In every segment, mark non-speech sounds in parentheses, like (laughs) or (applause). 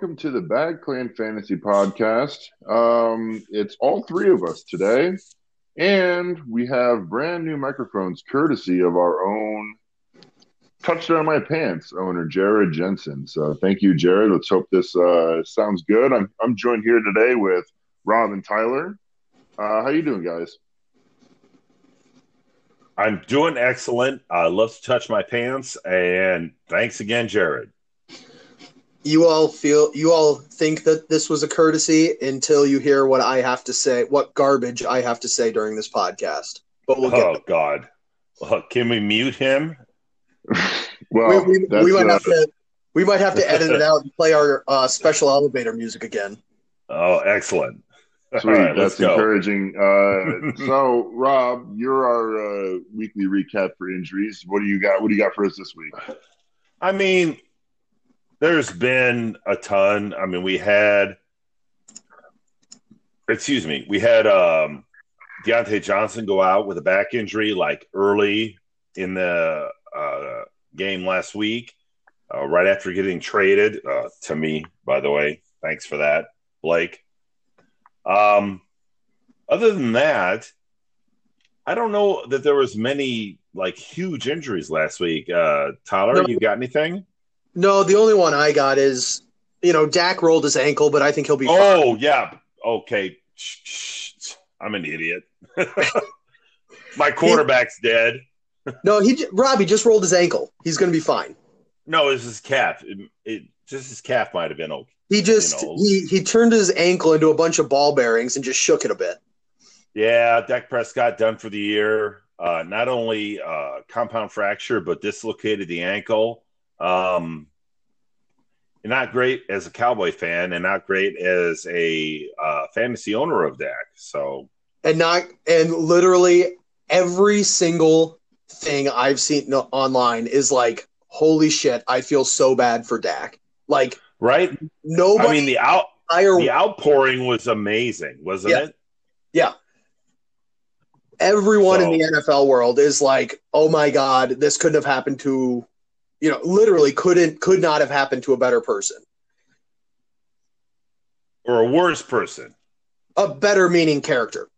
welcome to the Bad Clan Fantasy Podcast. Um, it's all three of us today, and we have brand new microphones courtesy of our own Touchdown My Pants owner, Jared Jensen. So thank you, Jared. Let's hope this uh, sounds good. I'm, I'm joined here today with Rob and Tyler. Uh, how are you doing, guys? I'm doing excellent. I love to touch my pants, and thanks again, Jared you all feel you all think that this was a courtesy until you hear what I have to say, what garbage I have to say during this podcast. But we'll get. Oh there. God! Well, can we mute him? (laughs) well, we, we, we might uh... have to. We might have to edit it (laughs) out and play our uh, special elevator music again. Oh, excellent! (laughs) Sweet, right, that's encouraging. Uh, so, Rob, you're our uh, weekly recap for injuries. What do you got? What do you got for us this week? I mean, there's been a ton. I mean, we had, excuse me, we had um, Diontae Johnson go out with a back injury like early in the uh, game last week, uh, right after getting traded uh, to me, by the way. Thanks for that, Blake. Um, other than that, I don't know that there was many like huge injuries last week. Uh, Tyler, no. you got anything? No, the only one I got is you know Dak rolled his ankle, but I think he'll be. Oh fine. yeah, okay. I'm an idiot. (laughs) My quarterback's he, dead. (laughs) no, he Robbie just rolled his ankle. He's going to be fine. No, it's his calf. It, it, just his calf might have been okay. He just you know. he he turned his ankle into a bunch of ball bearings and just shook it a bit. Yeah, Dak Prescott done for the year. Uh, not only uh, compound fracture, but dislocated the ankle. Um, not great as a Cowboy fan, and not great as a uh, fantasy owner of Dak. So, and not and literally every single thing I've seen online is like, holy shit, I feel so bad for Dak. Like, right? Nobody. I mean, the out the outpouring was amazing, wasn't yeah. it? Yeah. Everyone so. in the NFL world is like, oh my god, this couldn't have happened to you know, literally couldn't could not have happened to a better person. Or a worse person. A better meaning character.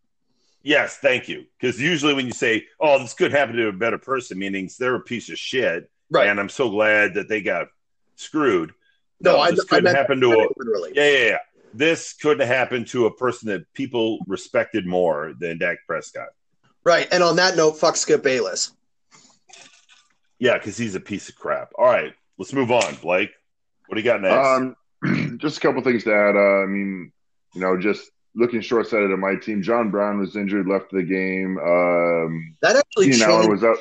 Yes, thank you. Because usually when you say, "Oh, this could happen to a better person," meaning they're a piece of shit, right? And I'm so glad that they got screwed. No, no I, this couldn't happen to a literally. Yeah, yeah, yeah. This couldn't happen to a person that people respected more than Dak Prescott. Right. And on that note, fuck Skip Bayless. Yeah, because he's a piece of crap. All right, let's move on, Blake. What do you got next? Um, (clears throat) just a couple things to add. Uh, I mean, you know, just looking short-sighted at my team. John Brown was injured, left the game. Um, that actually changed, was out.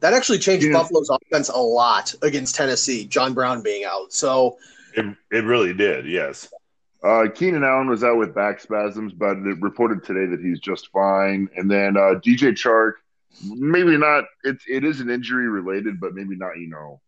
That actually changed Buffalo's offense a lot against Tennessee. John Brown being out, so it it really did. Yes. Uh, Keenan Allen was out with back spasms, but it reported today that he's just fine. And then uh, DJ Chark maybe not. It's it is an injury related, but maybe not. You know,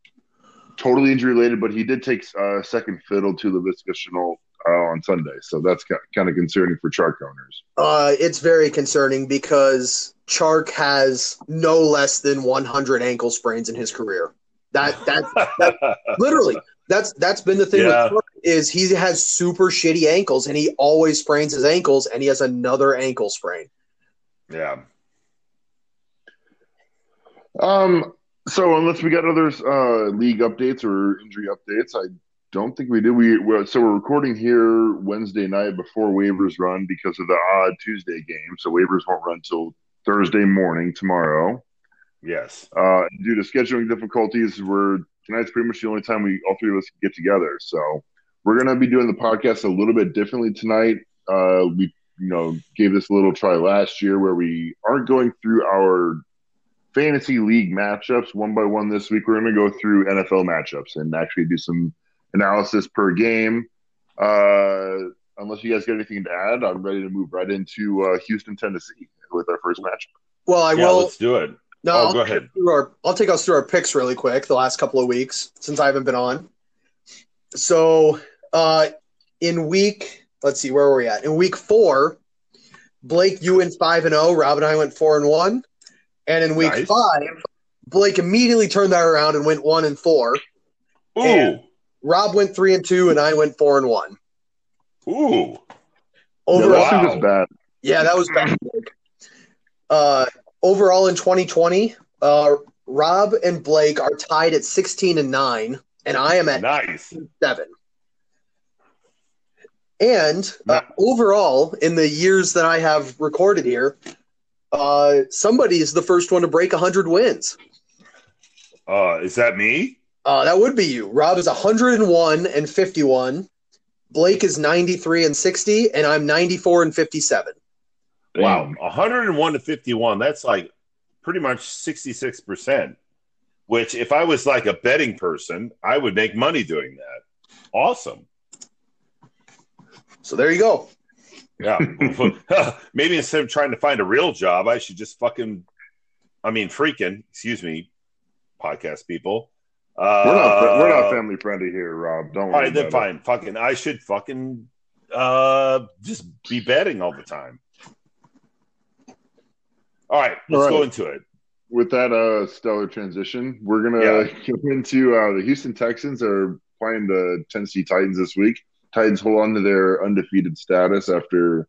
totally injury related. But he did take uh, second fiddle to Laviska Shenault uh, on Sunday, so that's kind of concerning for Chark owners. Uh, it's very concerning because Chark has no less than 100 ankle sprains in his career. That that, that (laughs) literally that's that's been the thing yeah. with Chark is he has super shitty ankles and he always sprains his ankles and he has another ankle sprain. Yeah. Um. So unless we got other uh, league updates or injury updates, I don't think we did. We so we're recording here Wednesday night before waivers run because of the odd Tuesday game. So waivers won't run till Thursday morning tomorrow. Yes. Uh, due to scheduling difficulties, we're tonight's pretty much the only time we all three of us get together. So we're gonna be doing the podcast a little bit differently tonight. Uh, we you know gave this a little try last year where we aren't going through our fantasy league matchups one by one this week. We're going to go through NFL matchups and actually do some analysis per game. Uh, unless you guys got anything to add, I'm ready to move right into uh, Houston, Tennessee with our first matchup. Well, I yeah, will. Let's do it. No, oh, I'll go ahead. Our, I'll take us through our picks really quick. The last couple of weeks since I haven't been on. So, uh, in week, let's see, where were we at? In week four, Blake, you went five and zero. Oh, Rob and I went four and one. And in week Nice. five, Blake immediately turned that around and went one and four. Ooh, And- Rob went three and two, and I went four and one. ooh. Overall, that's Wow. just bad. Yeah, that was bad. Blake. Uh, overall in 2020, uh, Rob and Blake are tied at 16 and 9, and I am at Nice. 7. And uh, overall, in the years that I have recorded here, uh, somebody is the first one to break 100 wins. Uh, is that me? Uh, that would be you. Rob is 101 and 51. Blake is 93 and 60, and I'm 94 and 57. Wow, 101 to 51. That's like pretty much 66%. Which, if I was like a betting person, I would make money doing that. Awesome. So there you go. Yeah. (laughs) Maybe instead of trying to find a real job, I should just fucking, I mean, freaking, excuse me, podcast people. Uh, We're not we're not family friendly here, Rob. Don't All worry. right, then it. fine. Fucking, I should fucking uh just be betting all the time. All right, let's All right. go into it. With that uh stellar transition, we're gonna (laughs) go into uh, the Houston Texans are playing the Tennessee Titans this week. Titans hold on to their undefeated status after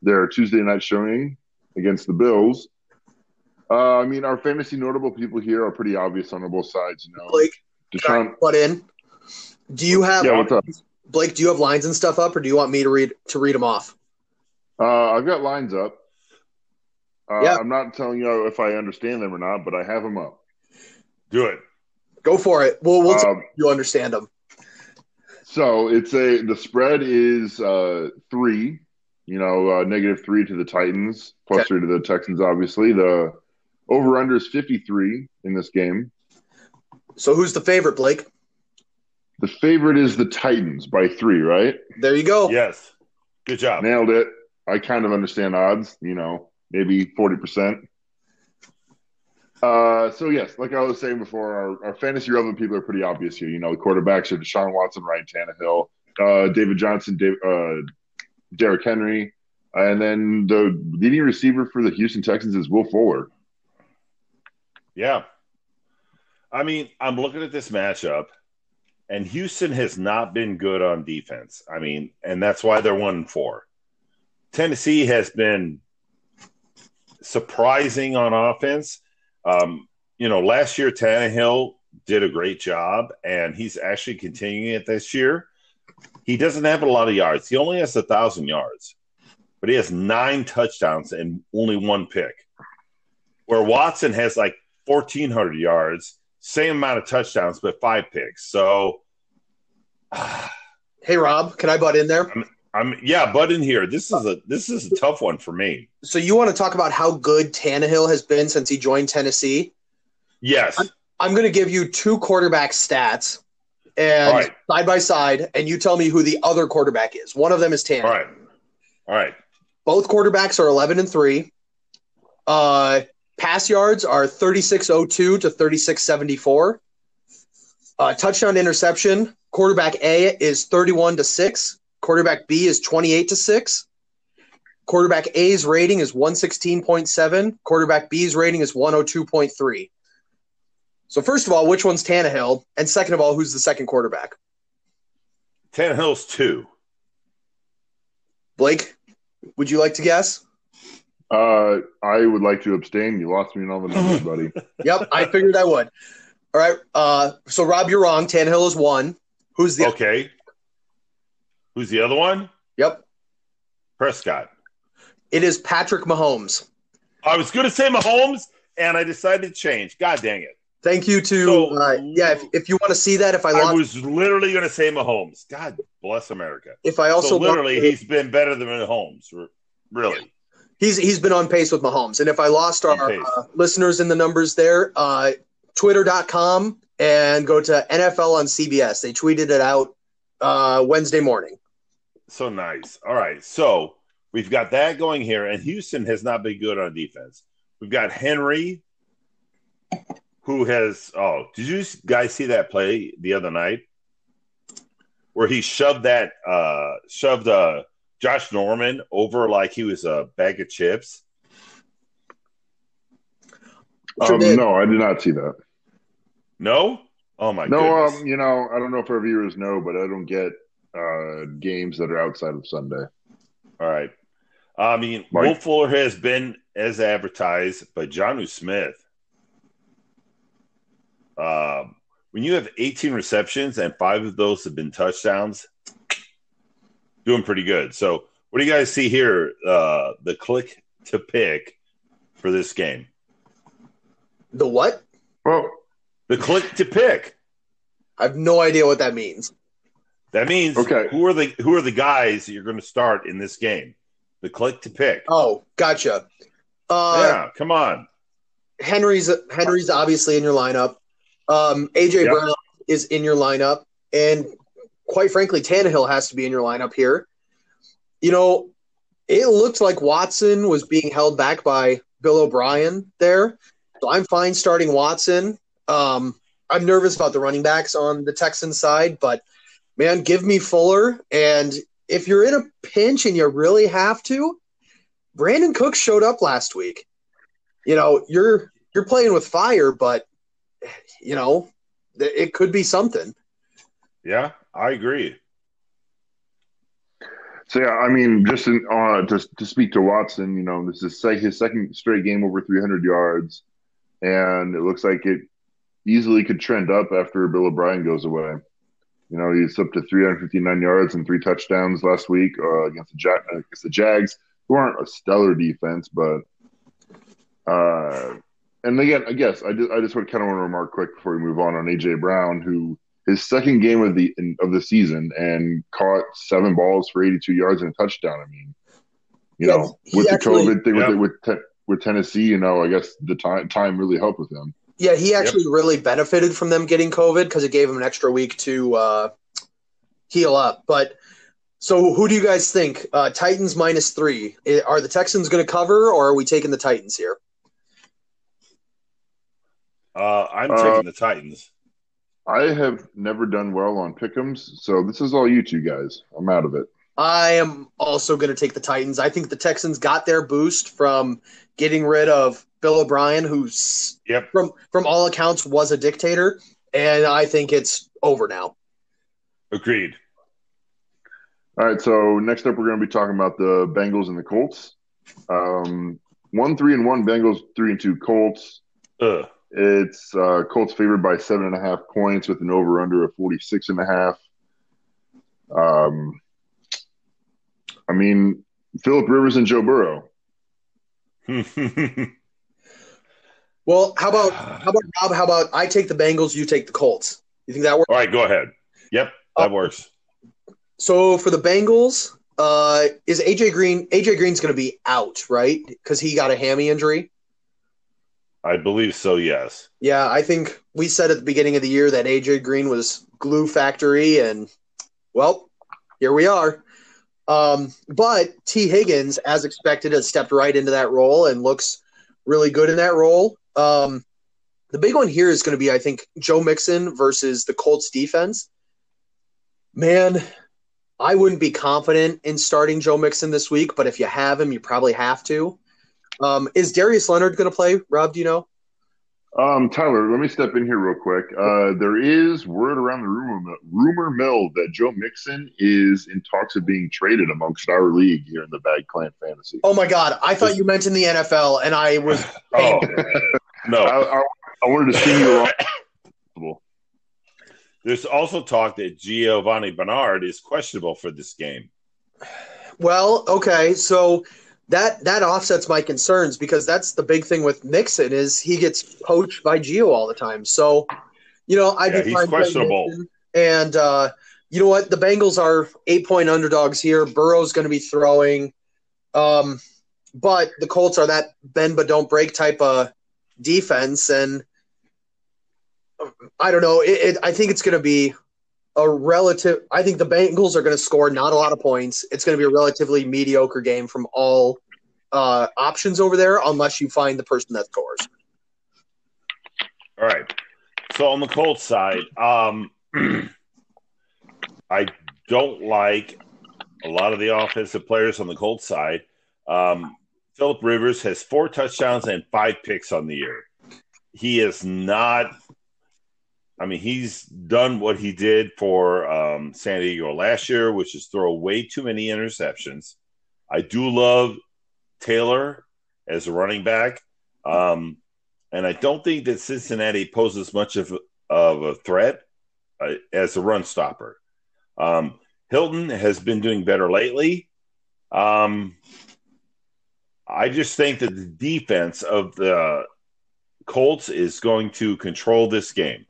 their Tuesday night showing against the Bills. Uh, I mean, our fantasy notable people here are pretty obvious on both sides. You know, Blake, can I Deshaun. butt in? Do you have Yeah, what's up? Blake? Do you have lines and stuff up, or do you want me to read to read them off? Uh, I've got lines up. Uh, Yeah. I'm not telling you if I understand them or not, but I have them up. Do it. Go for it. We'll we'll Um, you you understand them. So it's a the spread is uh three, you know, uh, negative three to the Titans, plus Okay. three to the Texans. Obviously, the over under is fifty three in this game. So who's the favorite, Blake? The favorite is the Titans by three, right? There you go. Yes. Good job. Nailed it. I kind of understand odds, you know, maybe forty percent. Uh, so yes, like I was saying before, our, our fantasy relevant people are pretty obvious here. You know, the quarterbacks are Deshaun Watson, Ryan Tannehill, uh, David Johnson, Dave, uh, Derrick Henry, and then the leading receiver for the Houston Texans is Will Fuller. Yeah. I mean, I'm looking at this matchup, and Houston has not been good on defense. I mean, and that's why they're one and four. Tennessee has been surprising on offense. Um, you know, last year Tannehill did a great job, and he's actually continuing it this year. He doesn't have a lot of yards. He only has a thousand yards, but he has nine touchdowns and only one pick. Where Watson has like 1,400 yards, same amount of touchdowns, but five picks. So, (sighs) Hey Rob, can I butt in there? I'm yeah, but in here, this is a this is a tough one for me. So you want to talk about how good Tannehill has been since he joined Tennessee? Yes, I'm going to give you two quarterback stats, and right. side by side, and you tell me who the other quarterback is. One of them is Tannehill. all right, all right. Both quarterbacks are 11 and three. Uh, pass yards are 3602 to 3674. Uh, touchdown interception. Quarterback A is 31 to six. Quarterback B is 28 to six. Quarterback A's rating is 116.7. Quarterback B's rating is 102.3. So first of all, which one's Tannehill? And second of all, who's the second quarterback? Tannehill's two. Blake, would you like to guess? Uh, I would like to abstain. You lost me in all the numbers, (laughs) buddy. Yep, I figured I would. All right. Uh, so Rob, you're wrong. Tannehill is one. Who's the? Okay. Who's the other one? Yep, Prescott. it is Patrick Mahomes. I was going to say Mahomes, and I decided to change. God dang it! Thank you to So- uh, yeah. If, if you want to see that, if I I lost, was literally going to say Mahomes. God bless America. if I also so literally, he's been better than Mahomes. Really. he's he's been on pace with Mahomes. And if I lost our On uh, listeners in the numbers there, uh, Twitter.com and go to NFL on CBS. They tweeted it out uh, Wednesday morning. So nice. All right. So we've got that going here, and Houston has not been good on defense. We've got Henry, who has. Oh, did you guys see that play the other night where he shoved that, uh, shoved uh, Josh Norman over like he was a bag of chips? Um, no, I did not see that. No? Oh my god. no, goodness. um, you know, I don't know if our viewers know, but I don't get uh, games that are outside of Sunday. All right. I mean, Mike? Will Fuller has been as advertised, but Jonnu Smith, um, when you have 18 receptions and five of those have been touchdowns, doing pretty good. So, what do you guys see here? Uh, the click to pick for this game. The what? Well, The click to pick. I have no idea what that means. That means Okay. who are the who are the guys that you're going to start in this game? The click to pick. Oh, gotcha. Uh, yeah, come on. Henry's Henry's obviously in your lineup. Um, AJ Yep. Brown is in your lineup, and quite frankly, Tannehill has to be in your lineup here. You know, it looked like Watson was being held back by Bill O'Brien there, so I'm fine starting Watson. Um, I'm nervous about the running backs on the Texans side, but man, give me Fuller. And if you're in a pinch and you really have to, Brandin Cook showed up last week. You know, you're you're playing with fire, but you know, it could be something. Yeah, I agree. so yeah, I mean, just in, uh, to to speak to Watson, you know, this is say his second straight game over 300 yards, and it looks like it easily could trend up after Bill O'Brien goes away. You know, he's up to 359 yards and three touchdowns last week uh, against the Jag- against the Jags, who aren't a stellar defense, but uh, and again, I guess I just I just would kind of want to remark quick before we move on on AJ Brown, who his second game of the of the season and caught seven balls for 82 yards and a touchdown. I mean, you Yeah, know, he with the actually- COVID thing Yeah. with with te- with Tennessee, you know, I guess the time time really helped with him. Yeah, he actually really benefited from them getting COVID because it gave him an extra week to uh, heal up. But so, who do you guys think? Uh, Titans minus three. Are the Texans going to cover, or are we taking the Titans here? Uh, I'm Uh, taking the Titans. I have never done well on pick'ems, so this is all you two guys. I'm out of it. I am also going to take the Titans. I think the Texans got their boost from getting rid of Bill O'Brien, who's Yep. from from all accounts was a dictator, and I think it's over now. Agreed. All right, so next up, we're going to be talking about the Bengals and the Colts. Um, one, three, and one Bengals, three and two Colts. Ugh. It's uh, Colts favored by seven and a half points with an over under of 46 and a half. Um, I mean, Philip Rivers and Joe Burrow. (laughs) Well, how about (sighs) how about Rob? How about I take the Bengals, you take the Colts? You think that works? All right, go ahead. Yep, that works. So for the Bengals, uh, is AJ Green? AJ Green's going to be out, right? Because he got a hammy injury. I believe so. Yes. Yeah, I think we said at the beginning of the year that AJ Green was glue factory, and well, here we are. Um, but T. Higgins, as expected, has stepped right into that role and looks really good in that role. Um, the big one here is going to be, I think, Joe Mixon versus the Colts defense. Man, I wouldn't be confident in starting Joe Mixon this week, but if you have him, you probably have to. Um, is Darius Leonard going to play? Rob, do you know? Um, Tyler, let me step in here real quick. Uh, there is word around the rumor rumor mill that Joe Mixon is in talks of being traded amongst our league here in the Bag Clan Fantasy. Oh my God! I thought you meant in the NFL, and I was. (laughs) Oh no. I, I wanted to see you along. (coughs) There's also talk that Giovani Bernard is questionable for this game. Well, okay, so that that offsets my concerns because that's the big thing with Mixon is he gets poached by Gio all the time. So, you know, I'd Yeah, be he's fine questionable. And uh, you know what? The Bengals are eight point underdogs here. Burrow's going to be throwing, um, but the Colts are that bend but don't break type of defense, and I don't know. It, it, I think it's going to be a relative. I think the Bengals are going to score not a lot of points. It's going to be a relatively mediocre game from all uh, options over there, unless you find the person that scores. All right. So on the Colts side, um, (clears throat) I don't like a lot of the offensive players on the Colts side. Um, Philip Rivers has four touchdowns and five picks on the year. he is not. I mean, he's done what he did for um, San Diego last year, which is throw way too many interceptions. I do love Taylor as a running back, um, and I don't think that Cincinnati poses much of, of a threat uh, as a run stopper. Um, Hilton has been doing better lately. Um, I just think that the defense of the Colts is going to control this game.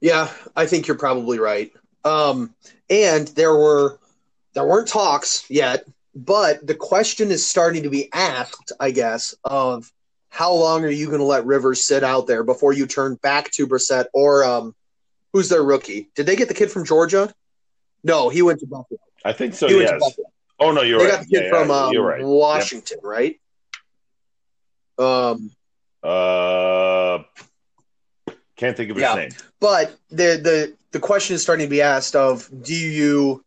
Yeah, I think you're probably right. Um, and there were there weren't talks yet, but the question is starting to be asked, I guess, of how long are you going to let Rivers sit out there before you turn back to Brissett or um, who's their rookie? Did they get the kid from Georgia? No, he went to Buffalo. I think so. He yes. Oh no, you're they right. got the kid yeah, from yeah, um, right. Washington, right? Um, Uh, can't think of his Yeah. name. but the the the question is starting to be asked of do you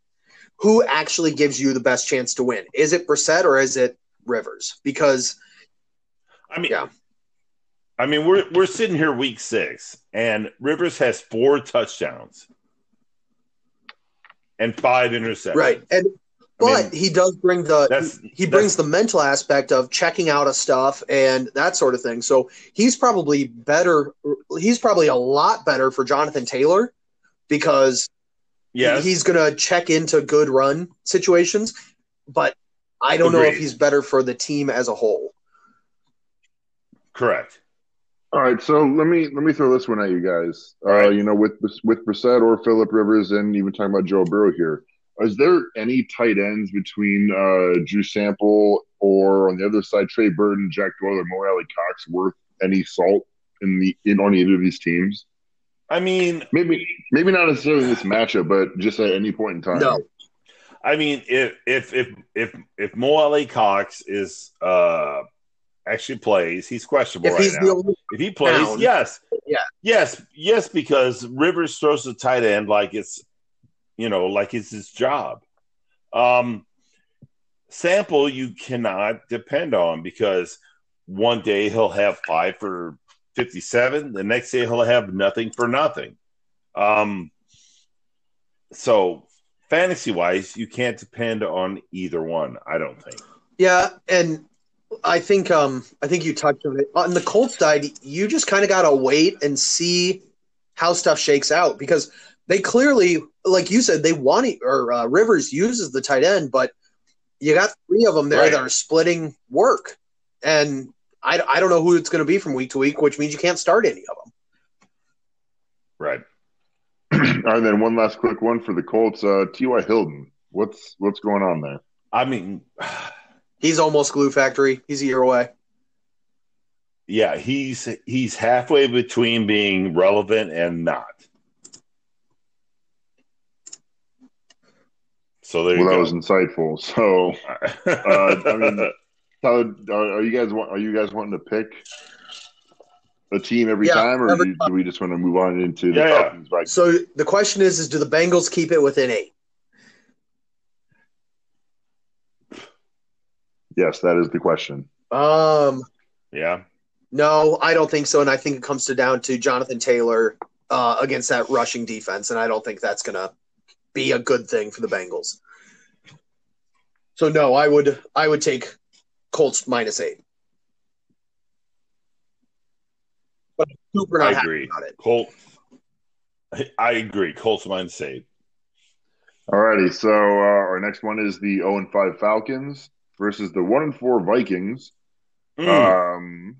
who actually gives you the best chance to win? Is it Brissett or is it Rivers? Because I mean, Yeah. I mean, we're we're sitting here week six, and Rivers has four touchdowns and five interceptions. right, and I mean, but he does bring the that's he brings the mental aspect of checking out of stuff and that sort of thing. So he's probably better. He's probably a lot better for Jonathan Taylor because yeah, he's going to check into good run situations. But I don't know if he's better for the team as a whole. correct. All right, so let me let me throw this one at you guys. Uh, Right. You know, with with Brissett or Philip Rivers, and even talking about Joe Burrow here, is there any tight ends between uh, Drew Sample or on the other side Trey Burton, Jack Doyle, or Mo Alley Cox worth any salt in the in on either of these teams? I mean, Maybe maybe not necessarily in this matchup, but just at any point in time. No. I mean, if if if if if Mo Alie-Cox is uh actually plays, he's questionable If right he's now. the only if he plays, down, yes, yeah. yes, yes, because Rivers throws the tight end like it's you know like it's his job. Um, Sample you cannot depend on because one day he'll have five for fifty-seven, the next day he'll have nothing for nothing. Um, so fantasy wise, you can't depend on either one. I don't think. Yeah, and I think um I think you touched on it. On the Colts side, you just kind of got to wait and see how stuff shakes out because they clearly, like you said, they want it, or uh, Rivers uses the tight end, but you got three of them there Right. that are splitting work, and I, I don't know who it's going to be from week to week, which means you can't start any of them. Right. (clears throat) All right, then one last quick one for the Colts. Uh, T.Y. Hilton, what's what's going on there? I mean, (sighs) He's almost glue factory. He's a year away. yeah, he's he's halfway between being relevant and not. So there Well, you that was insightful. (laughs) So, uh, I mean, (laughs) Tyler, are, are you guys are you guys wanting to pick a team every Yeah, time, or every do, do we just want to move on into the Yeah, yeah. Falcons? Vikings? So the question is, is do the Bengals keep it within eight? Yes, that is the question. Um, yeah, No, I don't think so, and I think it comes to down to Jonathan Taylor uh, against that rushing defense, and I don't think that's going to be a good thing for the Bengals. So no, I would I would take Colts minus eight. But I'm super not I happy agree. about it. Colt. I agree. Colts eight. save. Alrighty, so uh, our next one is the 0 and 5 Falcons versus the 1 and 4 Vikings. Mm. Um,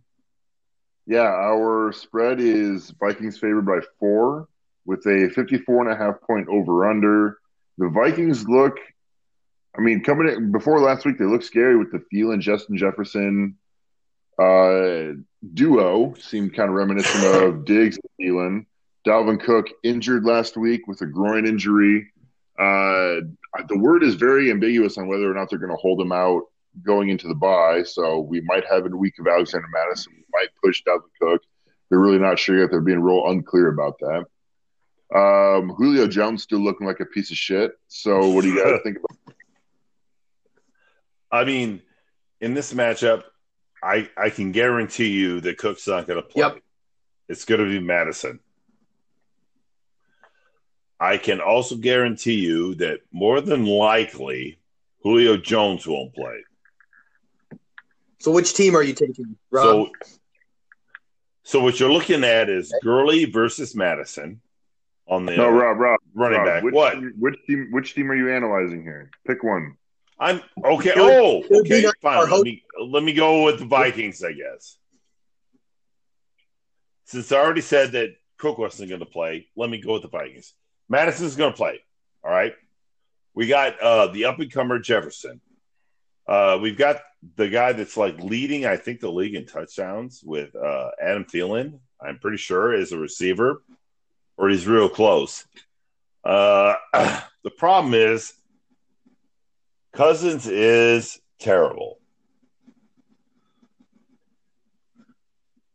yeah, our spread is Vikings favored by four with a 54 and a half point over under. The Vikings look, I mean, coming in before last week, they looked scary with the Thielen, Justin Jefferson uh, duo. Seemed kind of reminiscent of (laughs) Diggs and Thielen. Dalvin Cook injured last week with a groin injury. Uh, the word is very ambiguous on whether or not they're going to hold him out going into the bye. So we might have a week of Alexander Mattison. We might push Dalvin Cook. They're really not sure yet. They're being real unclear about that. Um, Julio Jones still looking like a piece of shit. So what do you guys (laughs) think about? I mean, in this matchup, I I can guarantee you that Cook's not going to play. Yep. it's going to be Mattison. I can also guarantee you that more than likely Julio Jones won't play. So, which team are you taking, Rob? So, so what you're looking at is Gurley versus Mattison on the No, Rob, Rob, running Rob, back. Which, What? Which team? Which team are you analyzing here? Pick one. I'm okay. Oh, it would be okay, fine. Let me let me go with the Vikings, I guess. Since I already said that Cook wasn't going to play, let me go with the Vikings. Mattison's going to play. All right. We got uh, the up and comer Jefferson. Uh, we've got the guy that's like leading, I think, the league in touchdowns with uh, Adam Thielen. I'm pretty sure is a receiver, or he's real close. Uh, (clears throat) the problem is Cousins is terrible.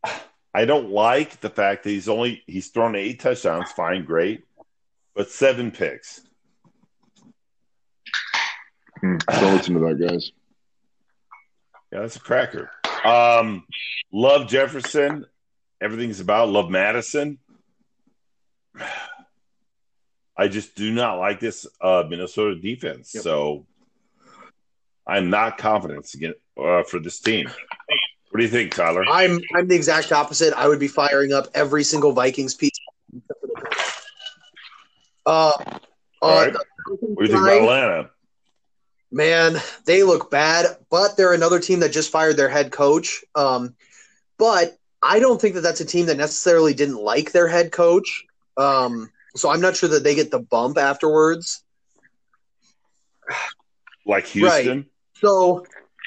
(sighs) I don't like the fact that he's only he's thrown eight touchdowns, fine, great, but seven picks. Hmm, Don't listen to that, guys. Yeah, that's a cracker. Um, love Jefferson. Everything's about love Mattison. I just do not like this uh, Minnesota defense. Yep. So I'm not confident again uh, for this team. What do you think, Tyler? I'm I'm the exact opposite. I would be firing up every single Vikings piece. Uh, All uh. What do you think about Atlanta? Man, they look bad, but they're another team that just fired their head coach. Um, but I don't think that that's a team that necessarily didn't like their head coach. Um, so I'm not sure that they get the bump afterwards. Like Houston? So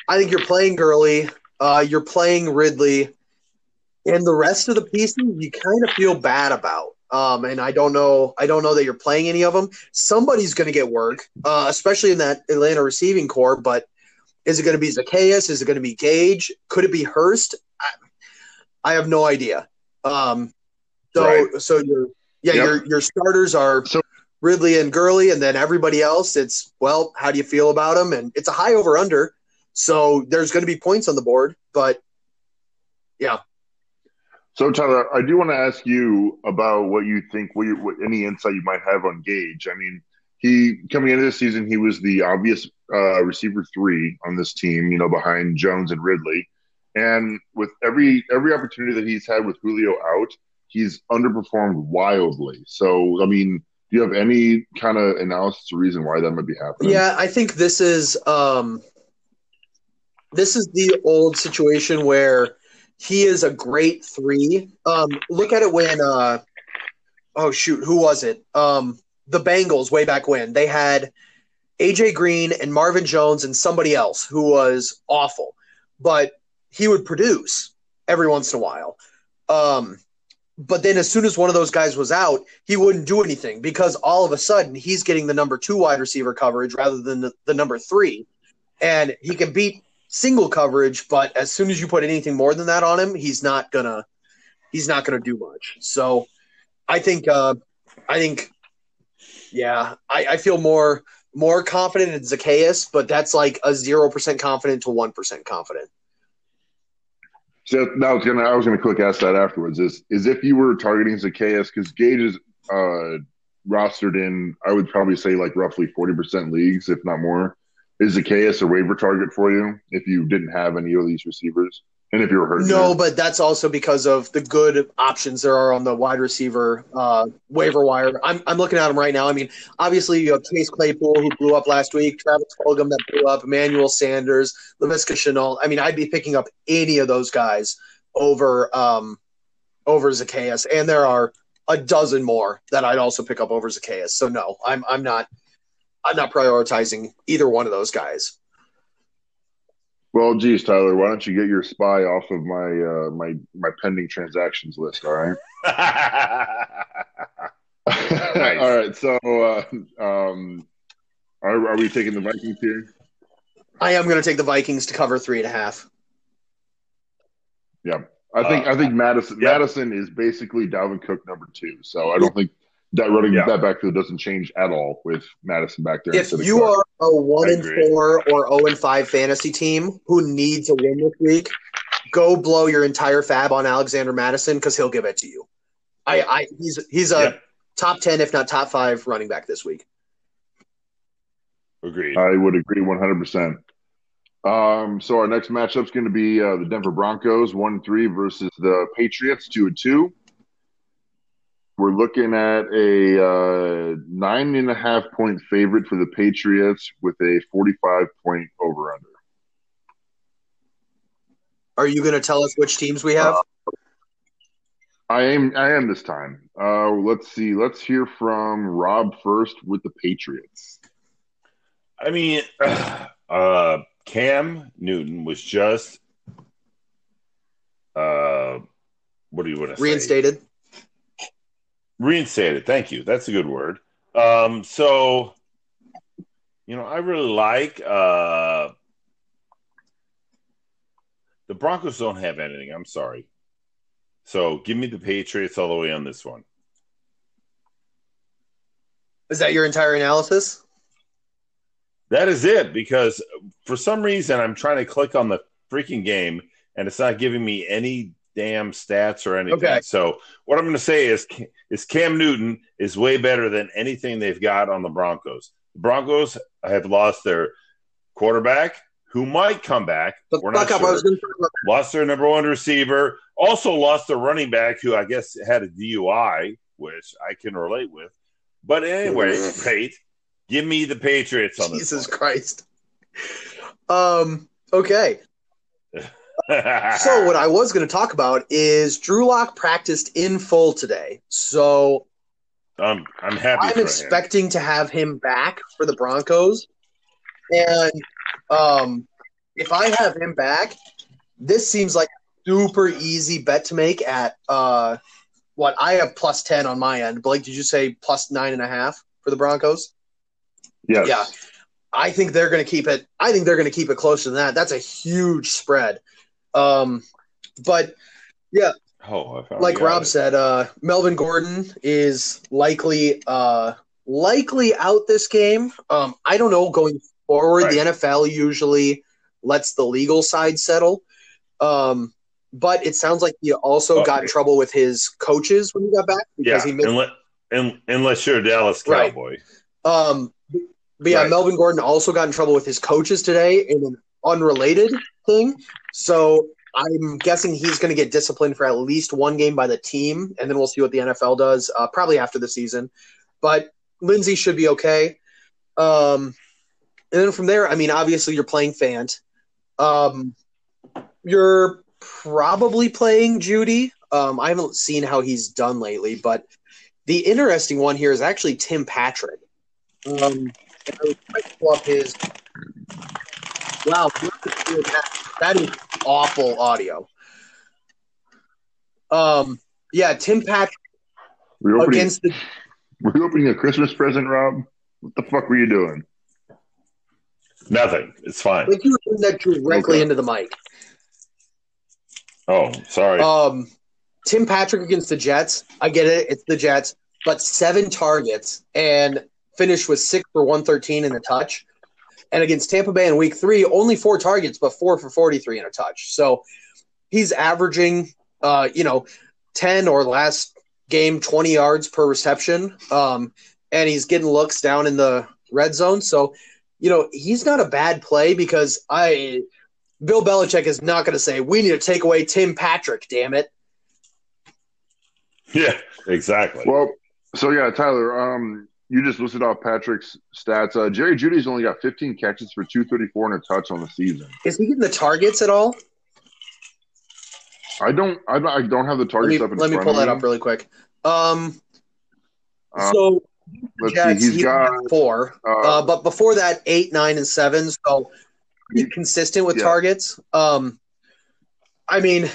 I think you're playing Gurley, uh, you're playing Ridley, and the rest of the pieces you kind of feel bad about. Um, and I don't know, I don't know that you're playing any of them. Somebody's going to get work, uh, especially in that Atlanta receiving corps. But is it going to be Zaccheaus? Is it going to be Gage? Could it be Hurst? I, I have no idea. Um, so, Right. so your yeah, Yep. your your starters are So- Ridley and Gurley, and then everybody else. It's well, how do you feel about them? And it's a high over under, so there's going to be points on the board. But yeah. So, Tyler, I do want to ask you about what you think, what, you, what any insight you might have on Gage. I mean, he coming into the season, he was the obvious uh, receiver three on this team, you know, behind Jones and Ridley. And with every every opportunity that he's had with Julio out, he's underperformed wildly. So, I mean, do you have any kind of analysis or reason why that might be happening? yeah, I think this is um, this is the old situation where he is a great three. Um, look at it when uh, oh shoot, who was it? Um, the Bengals way back when they had AJ Green and Marvin Jones and somebody else who was awful, but he would produce every once in a while. Um, but then as soon as one of those guys was out, he wouldn't do anything because all of a sudden he's getting the number two wide receiver coverage rather than the, the number three. And he can beat single coverage, but as soon as you put anything more than that on him, he's not gonna he's not gonna do much. So I think uh I think yeah, I, I feel more more confident in Zaccheaus, but that's like a zero percent confident to one percent confident. So that was gonna I was gonna quick ask that afterwards. Is is if you were targeting Zaccheaus because Gage is uh, rostered in, I would probably say like roughly forty percent leagues, if not more. Is Zaccheaus a waiver target for you if you didn't have any of these receivers, and if you were hurt? No, but that's also because of the good options there are on the wide receiver uh, waiver wire. I'm, I'm looking at them right now. I mean, obviously you have Chase Claypool who blew up last week, Travis Fulgham that blew up, Emmanuel Sanders, Laviska Shenault. I mean, I'd be picking up any of those guys over um, over Zaccheaus, and there are a dozen more that I'd also pick up over Zaccheaus. So no, I'm I'm not I'm not prioritizing either one of those guys. Well, geez, Tyler, why don't you get your spy off of my uh, my my pending transactions list? All right. (laughs) all right. So, uh, um, are, are we taking the Vikings here? I am going to take the Vikings to cover three and a half. Yeah, I think Uh, I think Mattison yeah. Mattison is basically Dalvin Cook number two. So I don't think that running Yeah. that backfield doesn't change at all with Mattison back there. if you Cook. are a one I and agree. four or zero and five fantasy team who needs a win this week, go blow your entire fab on Alexander Mattison because he'll give it to you. I, I he's he's a Yep. top ten, if not top five, running back this week. Agreed. I would agree 100%. Um, so our next matchup is going to be uh, the Denver Broncos, one and three, versus the Patriots, two and two. We're looking at a uh, nine and a half point favorite for the Patriots with a 45 point over under. Are you going to tell us which teams we have? I am, I am this time. Uh, let's see. Let's hear from Rob first with the Patriots. I mean, (sighs) uh, Cam Newton was just uh, what do you want to say? Reinstated. Thank you. That's a good word. Um, so, you know, I really like uh, the Broncos. Don't have anything. I'm sorry. So, give me the Patriots all the way on this one. Is that your entire analysis? That is it because for some reason I'm trying to click on the freaking game and it's not giving me any damn stats or anything. Okay. So what I'm going to say is is Cam Newton is way better than anything they've got on the Broncos. The Broncos have lost their quarterback who might come back. But We're not up, sure. Lost their number one receiver. Also lost their running back who I guess had a DUI, which I can relate with. But anyway, (laughs) Pate, give me the Patriots on this. Jesus. Christ. Um. Okay. (laughs) So what I was going to talk about is Drew Lock practiced in full today. So I'm I'm happy. I'm for him. expecting to have him back for the Broncos. And um, if I have him back, this seems like a super easy bet to make at uh, what I have plus 10 on my end. Blake, did you say plus nine and a half for the Broncos? Yes. Yeah. I think they're going to keep it. I think they're going to keep it closer than that. That's a huge spread. Um, but yeah, Oh, I like Rob guy. said, uh, Melvin Gordon is likely uh, likely out this game. Um, I don't know going forward. Right. The NFL usually lets the legal side settle, um, but it sounds like he also got in trouble with his coaches when he got back yeah, because he missed. unless, un, unless you're a Dallas Right. Cowboy. Um, but yeah, Right. Melvin Gordon also got in trouble with his coaches today in an unrelated thing. So I'm guessing he's going to get disciplined for at least one game by the team, and then we'll see what the NFL does, uh, probably after the season. But Lindsay should be okay. Um, and then from there, I mean, obviously you're playing Fant. Um, you're probably playing Jeudy. Um, I haven't seen how he's done lately, but the interesting one here is actually Tim Patrick. Um, I pull up his. Wow, that is awful audio. Um, yeah, Tim Patrick Were you opening, against the were you opening a Christmas present, Rob? What the fuck were you doing? Nothing. It's fine. like you were doing that directly Okay. into the mic. Oh, sorry. Um, Tim Patrick against the Jets. I get it; it's the Jets, but seven targets and finished with six for one thirteen in a touch. And against Tampa Bay in Week Three, only four targets, but four for forty three in a touch. So he's averaging, uh, you know, ten or last game twenty yards per reception. Um, and he's getting looks down in the red zone. So, you know, he's not a bad play because I Bill Belichick is not going to say we need to take away Tim Patrick. Damn it! yeah, exactly. Well, so yeah, Tyler, um, you just listed off Patrick's stats. Uh, Jerry Jeudy's only got 15 catches for 234 and a touch on the season. Is he getting the targets at all? I don't, I don't, I don't have the Let targets me up in let me pull that up really quick. Um, Uh, so Let's see, he's he got, four, uh, uh, but before that, eight, nine, and seven. So consistent with Yeah. targets. Um, I mean,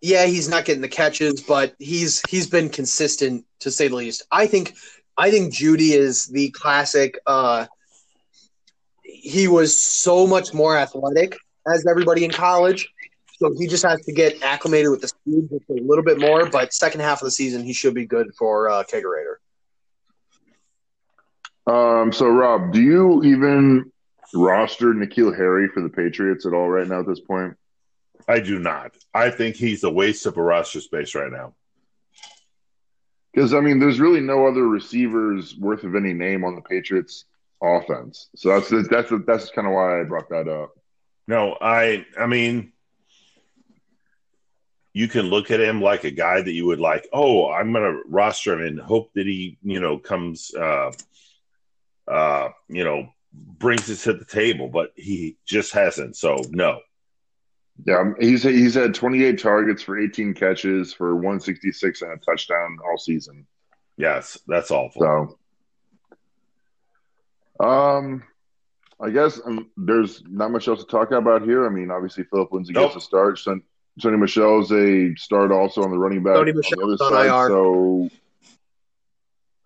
yeah, he's not getting the catches, but he's he's been consistent to say the least. I think I think Jeudy is the classic. Uh, he was so much more athletic as everybody in college, so he just has to get acclimated with the speed just a little bit more. But second half of the season, he should be good for uh, Kegerator. um, so Rob, do you even roster N'Keal Harry for the Patriots at all right now at this point? I do not. I think he's a waste of a roster space right now. Because I mean, there's really no other receivers worth of any name on the Patriots offense. So that's that's that's kind of why I brought that up. No, I I mean, you can look at him like a guy that you would like. Oh, I'm to roster him and hope that he you know comes, uh, uh, you know, brings it to the table, but he just hasn't. So no. Yeah, he's he's had 28 targets for 18 catches for 166 and a touchdown all season. Yes, that's awful. So, um, I guess um, there's not much else to talk about here. I mean, obviously Philip Lindsay nope. gets a start. Son, Sony Michel's a start also on the running back Sony on the other side. IR. So,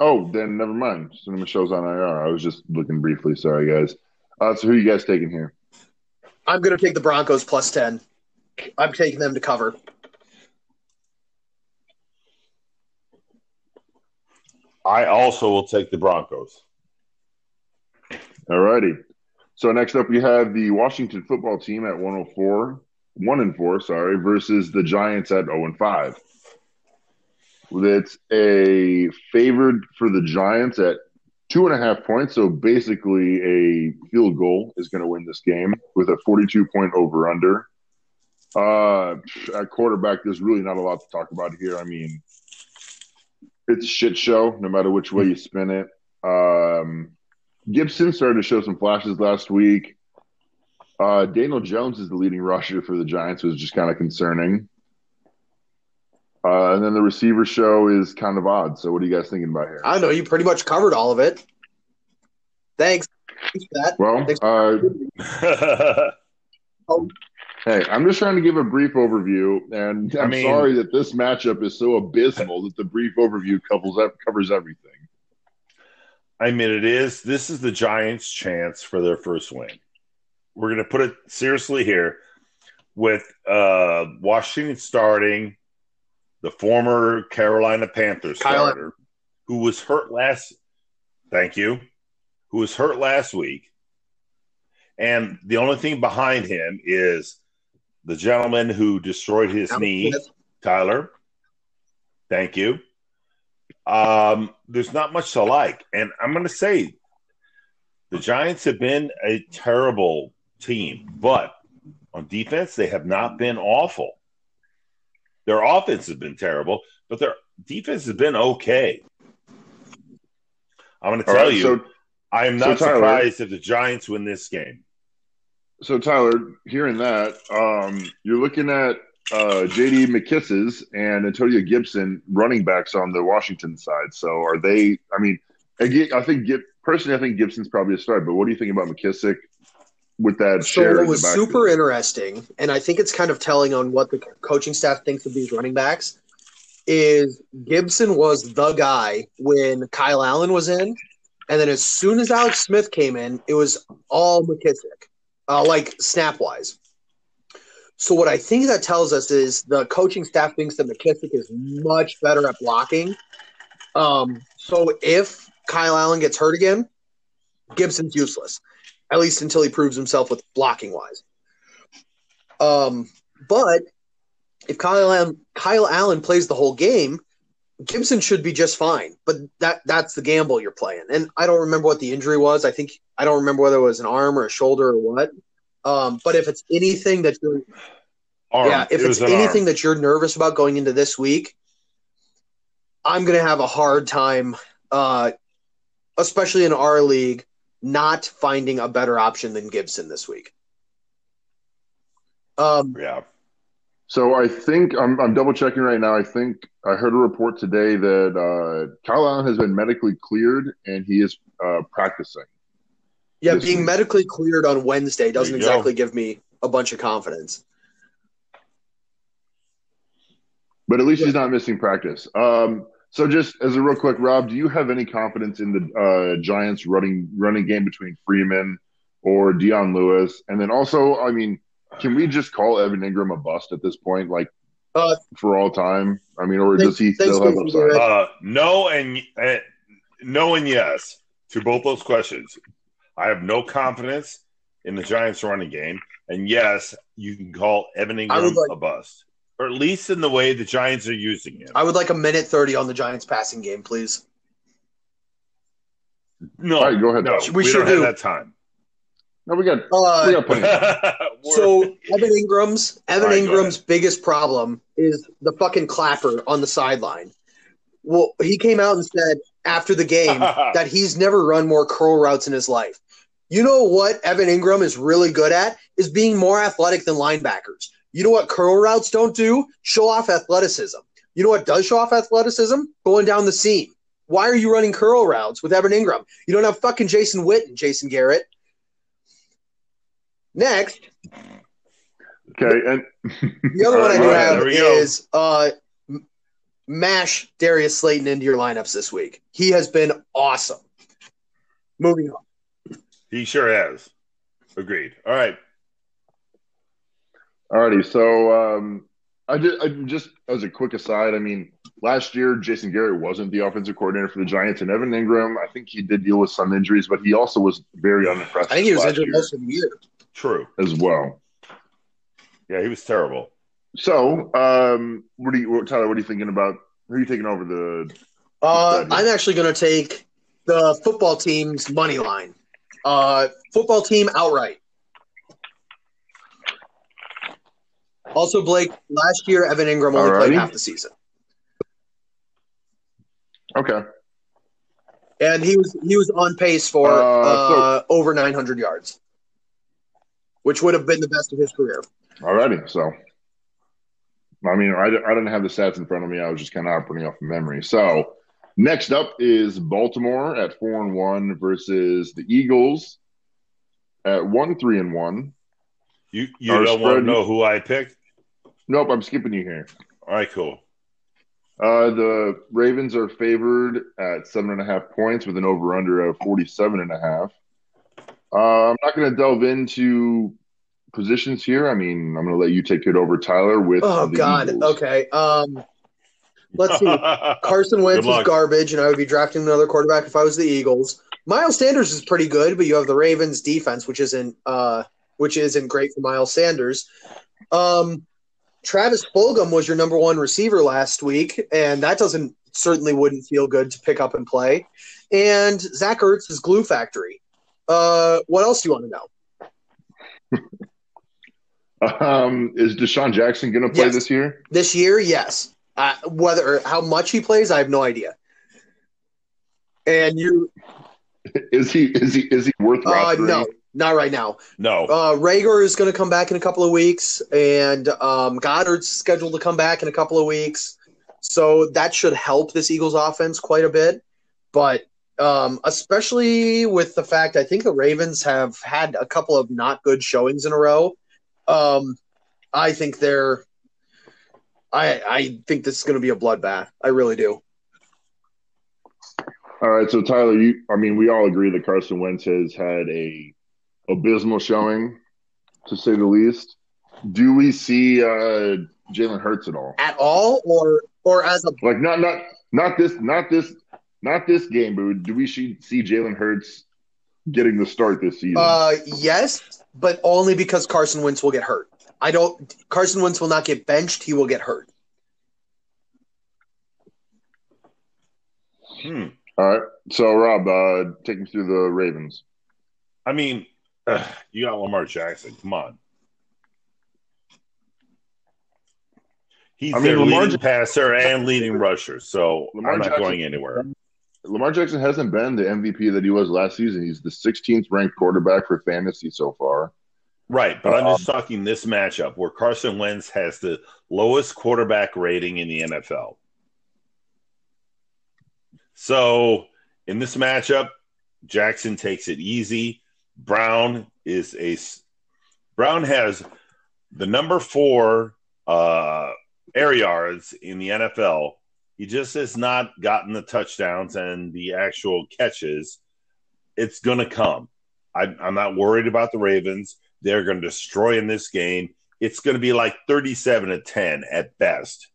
oh, then never mind. Sony Michel's on IR. I was just looking briefly. Sorry, guys. Uh, so, who are you guys taking here? I'm going to take the Broncos plus 10. I'm taking them to cover. I also will take the Broncos. All righty. So next up, we have the Washington football team at 104, 1 and 4, sorry, versus the Giants at 0 and 5. That's a favored for the Giants at two and a half points. So basically, a field goal is going to win this game with a 42 point over under. Uh, at quarterback, there's really not a lot to talk about here. I mean, it's a shit show, no matter which way you spin it. Um, Gibson started to show some flashes last week. Uh, Daniel Jones is the leading rusher for the Giants, is just kind of concerning. Uh, and then the receiver show is kind of odd. So, what are you guys thinking about here? I know you pretty much covered all of it. Thanks. Thanks for that. Well, uh, (laughs) hey, I'm just trying to give a brief overview, and I'm I mean, sorry that this matchup is so abysmal that the brief overview covers covers everything. I mean, it is. This is the Giants' chance for their first win. We're going to put it seriously here with uh, Washington starting the former Carolina Panthers Kyle. starter, who was hurt last. Thank you. Who was hurt last week, and the only thing behind him is the gentleman who destroyed his knee, Tyler. Thank you. Um, there's not much to like, and I'm going to say the Giants have been a terrible team, but on defense they have not been awful. Their offense has been terrible, but their defense has been okay. I'm going to tell right, you, so, I am not so Tyler, surprised if the Giants win this game. So, Tyler, hearing that, um, you're looking at uh, JD McKissic's and Antonio Gibson running backs on the Washington side. So, are they? I mean, I think personally, I think Gibson's probably a start. But what do you think about McKissic with that so share. What was super interesting, and I think it's kind of telling on what the coaching staff thinks of these running backs, is Gibson was the guy when Kyle Allen was in, and then as soon as Alex Smith came in, it was all McKissic, uh, like snap wise. So what I think that tells us is the coaching staff thinks that McKissic is much better at blocking. Um, so if Kyle Allen gets hurt again, Gibson's useless at least until he proves himself with blocking wise. Um, but if Kyle Allen, Kyle Allen plays the whole game, Gibson should be just fine. But that that's the gamble you're playing. And I don't remember what the injury was. I think I don't remember whether it was an arm or a shoulder or what. Um, but if it's anything that you're arm. yeah, if it it's anything arm. that you're nervous about going into this week, I'm gonna have a hard time, uh, especially in our league, not finding a better option than Gibson this week. Um, yeah. So I think I'm, I'm double checking right now. I think I heard a report today that uh, Kyle Allen has been medically cleared and he is uh, practicing. Yeah, being week. medically cleared on Wednesday doesn't exactly go. give me a bunch of confidence. But at least yeah. he's not missing practice. Um, so just as a real quick, Rob, do you have any confidence in the uh, Giants running running game between Freeman or Dion Lewis? And then also, I mean, can we just call Evan Engram a bust at this point, like uh, for all time? I mean, or thanks, does he still have upside? Uh, no, and uh, no, and yes to both those questions. I have no confidence in the Giants running game And yes, you can call Evan Engram like- a bust, or at least in the way the Giants are using him. I would like a minute 30 on the Giants passing game, please. no, All right, go ahead. no, We we, sure don't have that time. No, we got Uh, we got plenty. (laughs) So Evan Engram's Evan All right, go Engram's biggest problem is the fucking clapper on the sideline. Well, he came out and said after the game (laughs) that he's never run more curl routes in his life. You know what Evan Engram is really good at is being more athletic than linebackers. You know what curl routes don't do? Show off athleticism. You know what does show off athleticism? Going down the seam. Why are you running curl routes with Evan Engram? You don't have fucking Jason Witten, Jason Garrett. Next, Okay, and the other one I (laughs) do right, have is uh, m- mash Darius Slayton into your lineups this week. He has been awesome. Moving on. he sure has. Agreed. All right. Alrighty, so um, I did. I just as a quick aside, I mean, last year Jason Garrett wasn't the offensive coordinator for the Giants, and Evan Engram, I think he did deal with some injuries, but he also was very unimpressive. I think he was last injured year most of the year. True. as well. Yeah, he was terrible. So, um, what do you, Tyler? What are you thinking about? Who are you taking over the? Uh, I'm actually going to take the football team's money line. Uh, football team outright. Also, Blake, last year Evan Engram only played half the season, Okay, and he was he was on pace for Uh, uh, over 900 yards, which would have been the best of his career. alrighty. So, I mean, I, I didn't have the stats in front of me. I was just kind of operating off of memory. So, next up is Baltimore at four and one versus the Eagles at one three and one. You you Our don't want to know who I picked? Nope, I'm skipping you here. All right, cool. Uh, the Ravens are favored at seven and a half points with an over under of 47 and a half. Uh, I'm not going to delve into positions here. I mean, I'm going to let you take it over, Tyler, with Oh the God. Eagles. Okay. Um, let's see. (laughs) Carson Wentz Good is garbage, and I would be drafting another quarterback if I was the Eagles. Miles Sanders is pretty good, but you have the Ravens defense, which isn't uh, which isn't great for Miles Sanders. Um, Travis Fulgham was your number one receiver last week, and that doesn't certainly wouldn't feel good to pick up and play. And Zach Ertz is glue factory. Uh, what else do you want to know? (laughs) Um, is DeSean Jackson going to play Yes. this year? This year, yes. Uh, whether how much he plays, I have no idea. And you, (laughs) Is he is he is he worth uh, no, not right now. no. Uh, Reagor is going to come back in a couple of weeks, and um, Goedert's scheduled to come back in a couple of weeks. So that should help this Eagles offense quite a bit. But um, especially with the fact I think the Ravens have had a couple of not good showings in a row. Um, I think they're. I I think this is going to be a bloodbath. I really do. All right, so Tyler, you I mean, we all agree that Carson Wentz has had a abysmal showing, to say the least. Do we see uh, Jalen Hurts at all? At all, or or as a Like not not not this not this not this game, but do we see, see Jalen Hurts getting the start this season? Uh, yes, but only because Carson Wentz will get hurt. I don't. Carson Wentz will not get benched. He will get hurt. Hmm. all right. So Rob, uh, take me through the Ravens. I mean, ugh, you got Lamar Jackson. Come on. He's I mean, their Lamar leading passer and leading rusher, so Lamar I'm not Jackson- going anywhere. Lamar Jackson hasn't been the MVP that he was last season. He's the 16th ranked quarterback for fantasy so far. Right, but I'm Um, just talking this matchup where Carson Wentz has the lowest quarterback rating in the NFL. So in this matchup, Jackson takes it easy. Brown is a Brown has the number four uh, air yards in the NFL. He just has not gotten the touchdowns and the actual catches. It's going to come. I, I'm not worried about the Ravens. They're going to destroy in this game. It's going to be like 37 to 10 at best.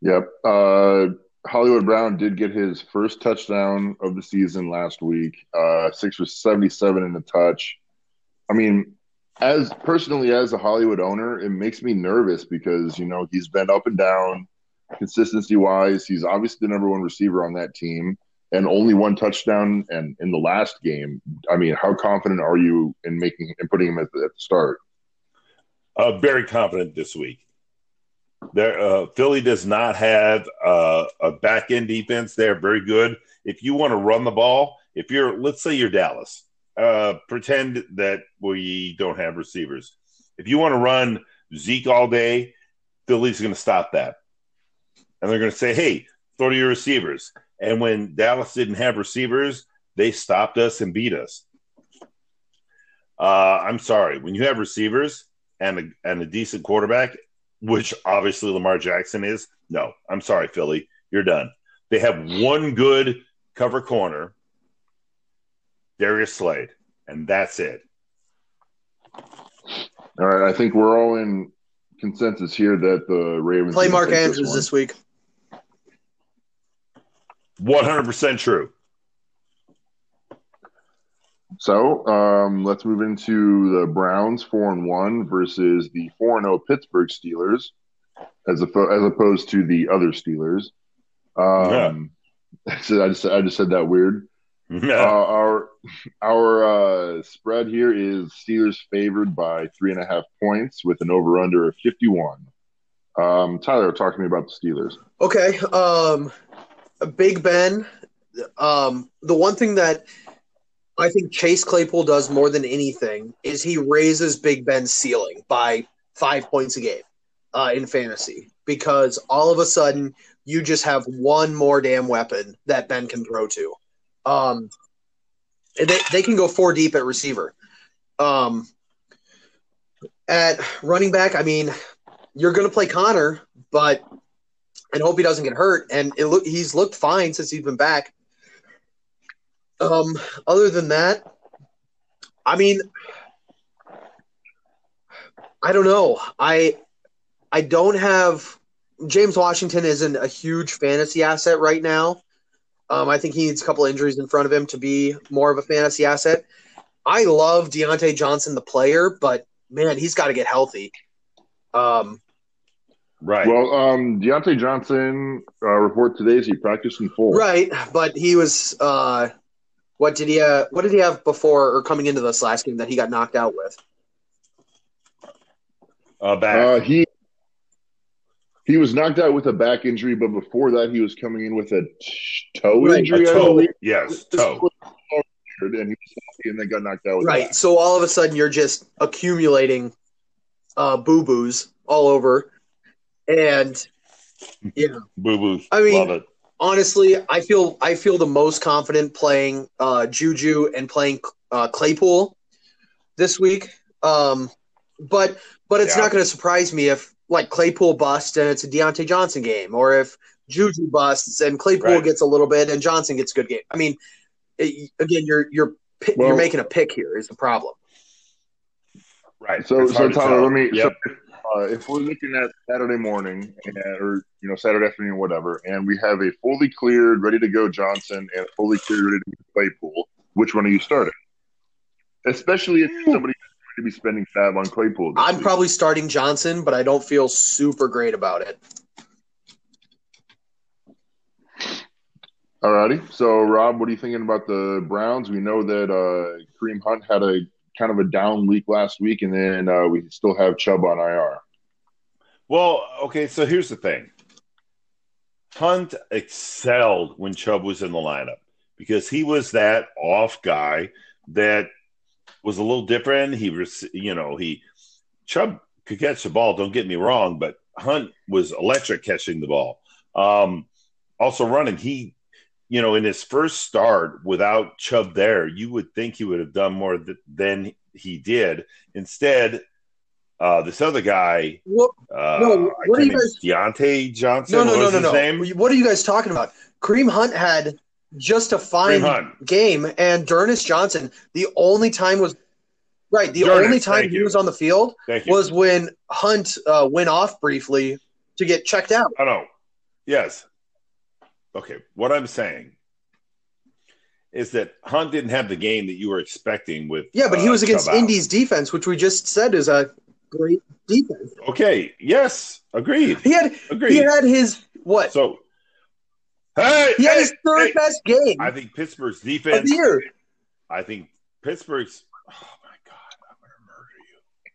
Yep. Uh, Hollywood Brown did get his first touchdown of the season last week. Uh, six for 77 in the touch. I mean, as personally as a Hollywood owner, it makes me nervous because you know he's been up and down consistency wise. He's obviously the number one receiver on that team, and only one touchdown. And in the last game, I mean, how confident are you in making and putting him at the, at the start? Uh, very confident this week. There, uh, Philly does not have uh, a back end defense. They're very good. If you want to run the ball, if you're, let's say you're Dallas, uh, pretend that we don't have receivers. If you want to run Zeke all day, Philly's going to stop that. And they're going to say, hey, throw to your receivers. And when Dallas didn't have receivers, they stopped us and beat us. Uh, I'm sorry. When you have receivers and a, and a decent quarterback, which obviously Lamar Jackson is, no, I'm sorry, Philly. You're done. They have one good cover corner Darius Slay, and that's it. All right, I think we're all in consensus here that the Ravens play Mark Andrews this, this week. One hundred percent true. So um, let's move into the Browns four and one versus the four and zero oh Pittsburgh Steelers, as a, as opposed to the other Steelers. Um, yeah. (laughs) so I just I just said that weird. (laughs) uh, our our uh, spread here is Steelers favored by three and a half points with an over under of fifty one. Um, Tyler, talk to me about the Steelers. Okay, um, Big Ben. Um, the one thing that I think Chase Claypool does more than anything is he raises Big Ben's ceiling by five points a game uh, in fantasy because all of a sudden you just have one more damn weapon that Ben can throw to. Um, they, they can go four deep at receiver. Um, at running back, I mean, you're going to play Conner, but and hope he doesn't get hurt. And it look he's looked fine since he's been back. Um, other than that, I mean, I don't know. I I don't have James Washington isn't a huge fantasy asset right now. Um, I think he needs a couple injuries in front of him to be more of a fantasy asset. I love Diontae Johnson, the player, but man, he's got to get healthy. Um, right. Well, um, Diontae Johnson uh, report today is he practiced in full. Right, but he was. Uh, what did he? Uh, what did he have before or coming into this last game that he got knocked out with? Uh, back. Uh, he he was knocked out with a back injury, but before that, he was coming in with a toe right, injury. Toe. Yes, toe. And he was healthy and then got knocked out. right. That. So all of a sudden, you're just accumulating uh, boo boos all over, and yeah, boo boos. I mean, honestly, I feel I feel the most confident playing uh, Juju and playing uh, Claypool this week. Um, but but it's yeah. not going to surprise me if like Claypool busts and it's a Diontae Johnson game, or if Juju busts and Claypool right. gets a little bit and Johnson gets a good game. I mean, it, again, you're you're well, you're making a pick here is the problem. Right. So so Tyler, let me. Yep. So, uh, if we're looking at Saturday morning and, or you know Saturday afternoon, whatever, and we have a fully cleared, ready to go Johnson and a fully cleared, ready to go Claypool, which one are you starting? Especially if somebody to be spending fab on Claypool. I'm week. probably starting Johnson, but I don't feel super great about it. Alrighty. So, Rob, what are you thinking about the Browns? We know that uh, Kareem Hunt had a kind of a down week last week, and then uh, we still have Chubb on IR. Well, okay. So here's the thing: Hunt excelled when Chubb was in the lineup because he was that off guy that was a little different. He was, you know, he Chubb could catch the ball. Don't get me wrong, but Hunt was electric catching the ball. Um, also running, he, you know, in his first start without Chubb there, you would think he would have done more th- than he did. Instead, uh, this other guy, what, uh, no, what are you guys? Diontae Johnson. No, no, no, no, no. Name? What are you guys talking about? Kareem Hunt had just a fine game. And D'Ernest Johnson, the only time was right. The only time he you. was on the field was when Hunt uh, went off briefly to get checked out. I know. Yes. Okay. What I'm saying is that Hunt didn't have the game that you were expecting with. Yeah, but he uh, was against. Indy's defense, which we just said is a great defense. Okay. Yes. Agreed. He had Agreed. he had his what? so, hey, he had hey, his third hey, best game I think Pittsburgh's of defense. year. I think Pittsburgh's. Oh my God, I'm going to murder you.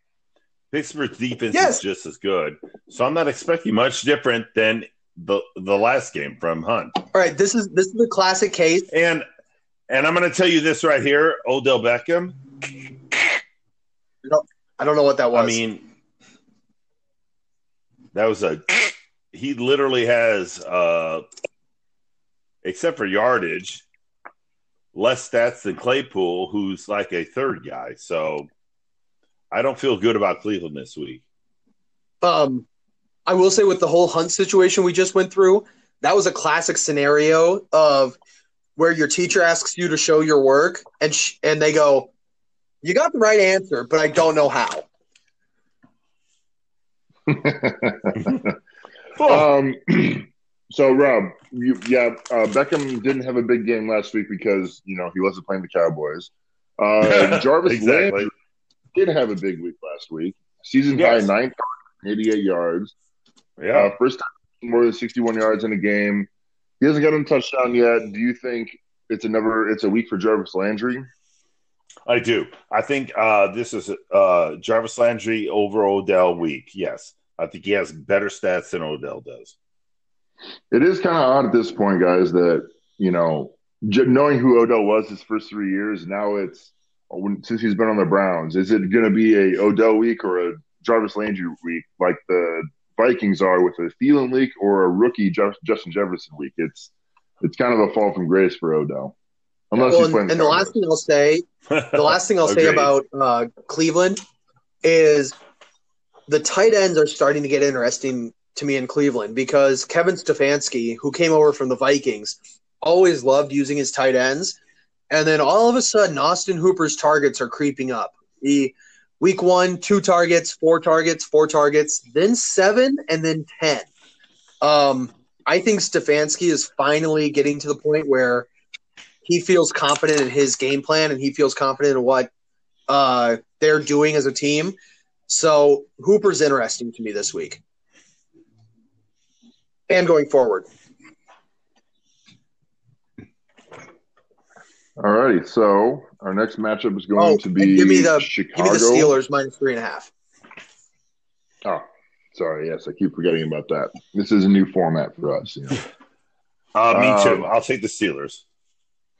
Pittsburgh's defense Yes. is just as good, so I'm not expecting much different than the the last game from Hunt. All right, this is this is the classic case. And and I'm going to tell you this right here, Odell Beckham. I don't know what that was. I mean, that was a. He literally has, uh, except for yardage, less stats than Claypool, who's like a third guy. So I don't feel good about Cleveland this week. um, I will say with the whole Hunt situation we just went through, that was a classic scenario of where your teacher asks you to show your work, and sh- and they go, "You got the right answer, but I don't know how." (laughs) um, (clears throat) so Rob, you, yeah, uh, Beckham didn't have a big game last week because you know he wasn't playing the Cowboys. Uh, (laughs) Jarvis exactly. Landry did have a big week last week. Season Yes. high nine, 88 yards. Yeah. Uh, first time more than 61 yards in a game. He hasn't gotten a touchdown yet. Do you think it's another? It's a week for Jarvis Landry. I do. I think uh, this is uh, Jarvis Landry over Odell week. Yes. I think he has better stats than Odell does. It is kind of odd at this point, guys, that you know, knowing who Odell was his first three years, now it's since he's been on the Browns. Is it going to be a Odell week or a Jarvis Landry week, like the Vikings are with a Thielen leak or a rookie Justin Jefferson leak. It's it's kind of a fall from grace for Odell, unless Well, he's and, playing. and the last thing I'll say, the last thing I'll (laughs) say about uh, Cleveland is the tight ends are starting to get interesting to me in Cleveland because Kevin Stefanski, who came over from the Vikings, always loved using his tight ends, and then all of a sudden, Austin Hooper's targets are creeping up. He week one, two targets, four targets, four targets, then seven, and then ten. Um, I think Stefanski is finally getting to the point where he feels confident in his game plan and he feels confident in what uh, they're doing as a team. So Hooper's interesting to me this week and going forward. All righty, so our next matchup is going Oh, to be give me the- Chicago. Give me the Steelers minus three and a half. Oh, sorry. Yes, I keep forgetting about that. This is a new format for us. You know. Uh, me Um, too. I'll take the Steelers.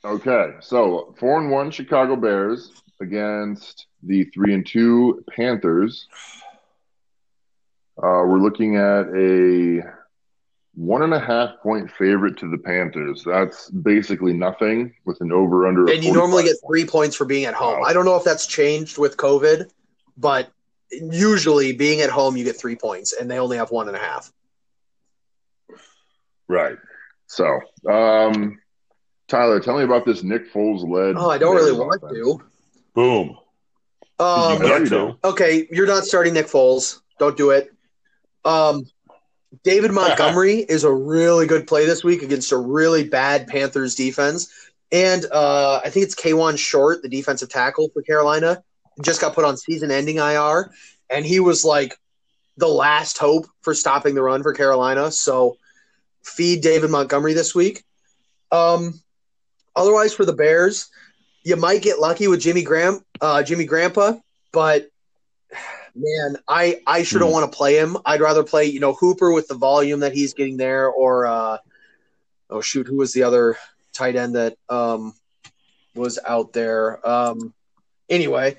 Okay, so four and one Chicago Bears against the three and two Panthers. Uh, we're looking at a one and a half point favorite to the Panthers. That's basically nothing with an over under. And you normally get three points for being at home. Wow. I don't know if that's changed with COVID, but usually being at home, you get three points, and they only have one and a half. Right. So, um, Tyler, tell me about this Nick Foles led. Oh, I don't really want offense. to. Boom. Um, You know Get you to. don't. Okay, you're not starting Nick Foles. Don't do it. Um, David (laughs) Montgomery is a really good play this week against a really bad Panthers defense. And uh, I think it's Kawann Short, the defensive tackle for Carolina, just got put on season ending IR. And he was like the last hope for stopping the run for Carolina. So feed David Montgomery this week. Um, otherwise, for the Bears, you might get lucky with Jimmy Graham, uh, Jimmy Grandpa, but man, I I sure don't Hmm. want to play him. I'd rather play you know Hooper with the volume that he's getting there, or uh, oh shoot, who was the other tight end that um, was out there? Um, anyway,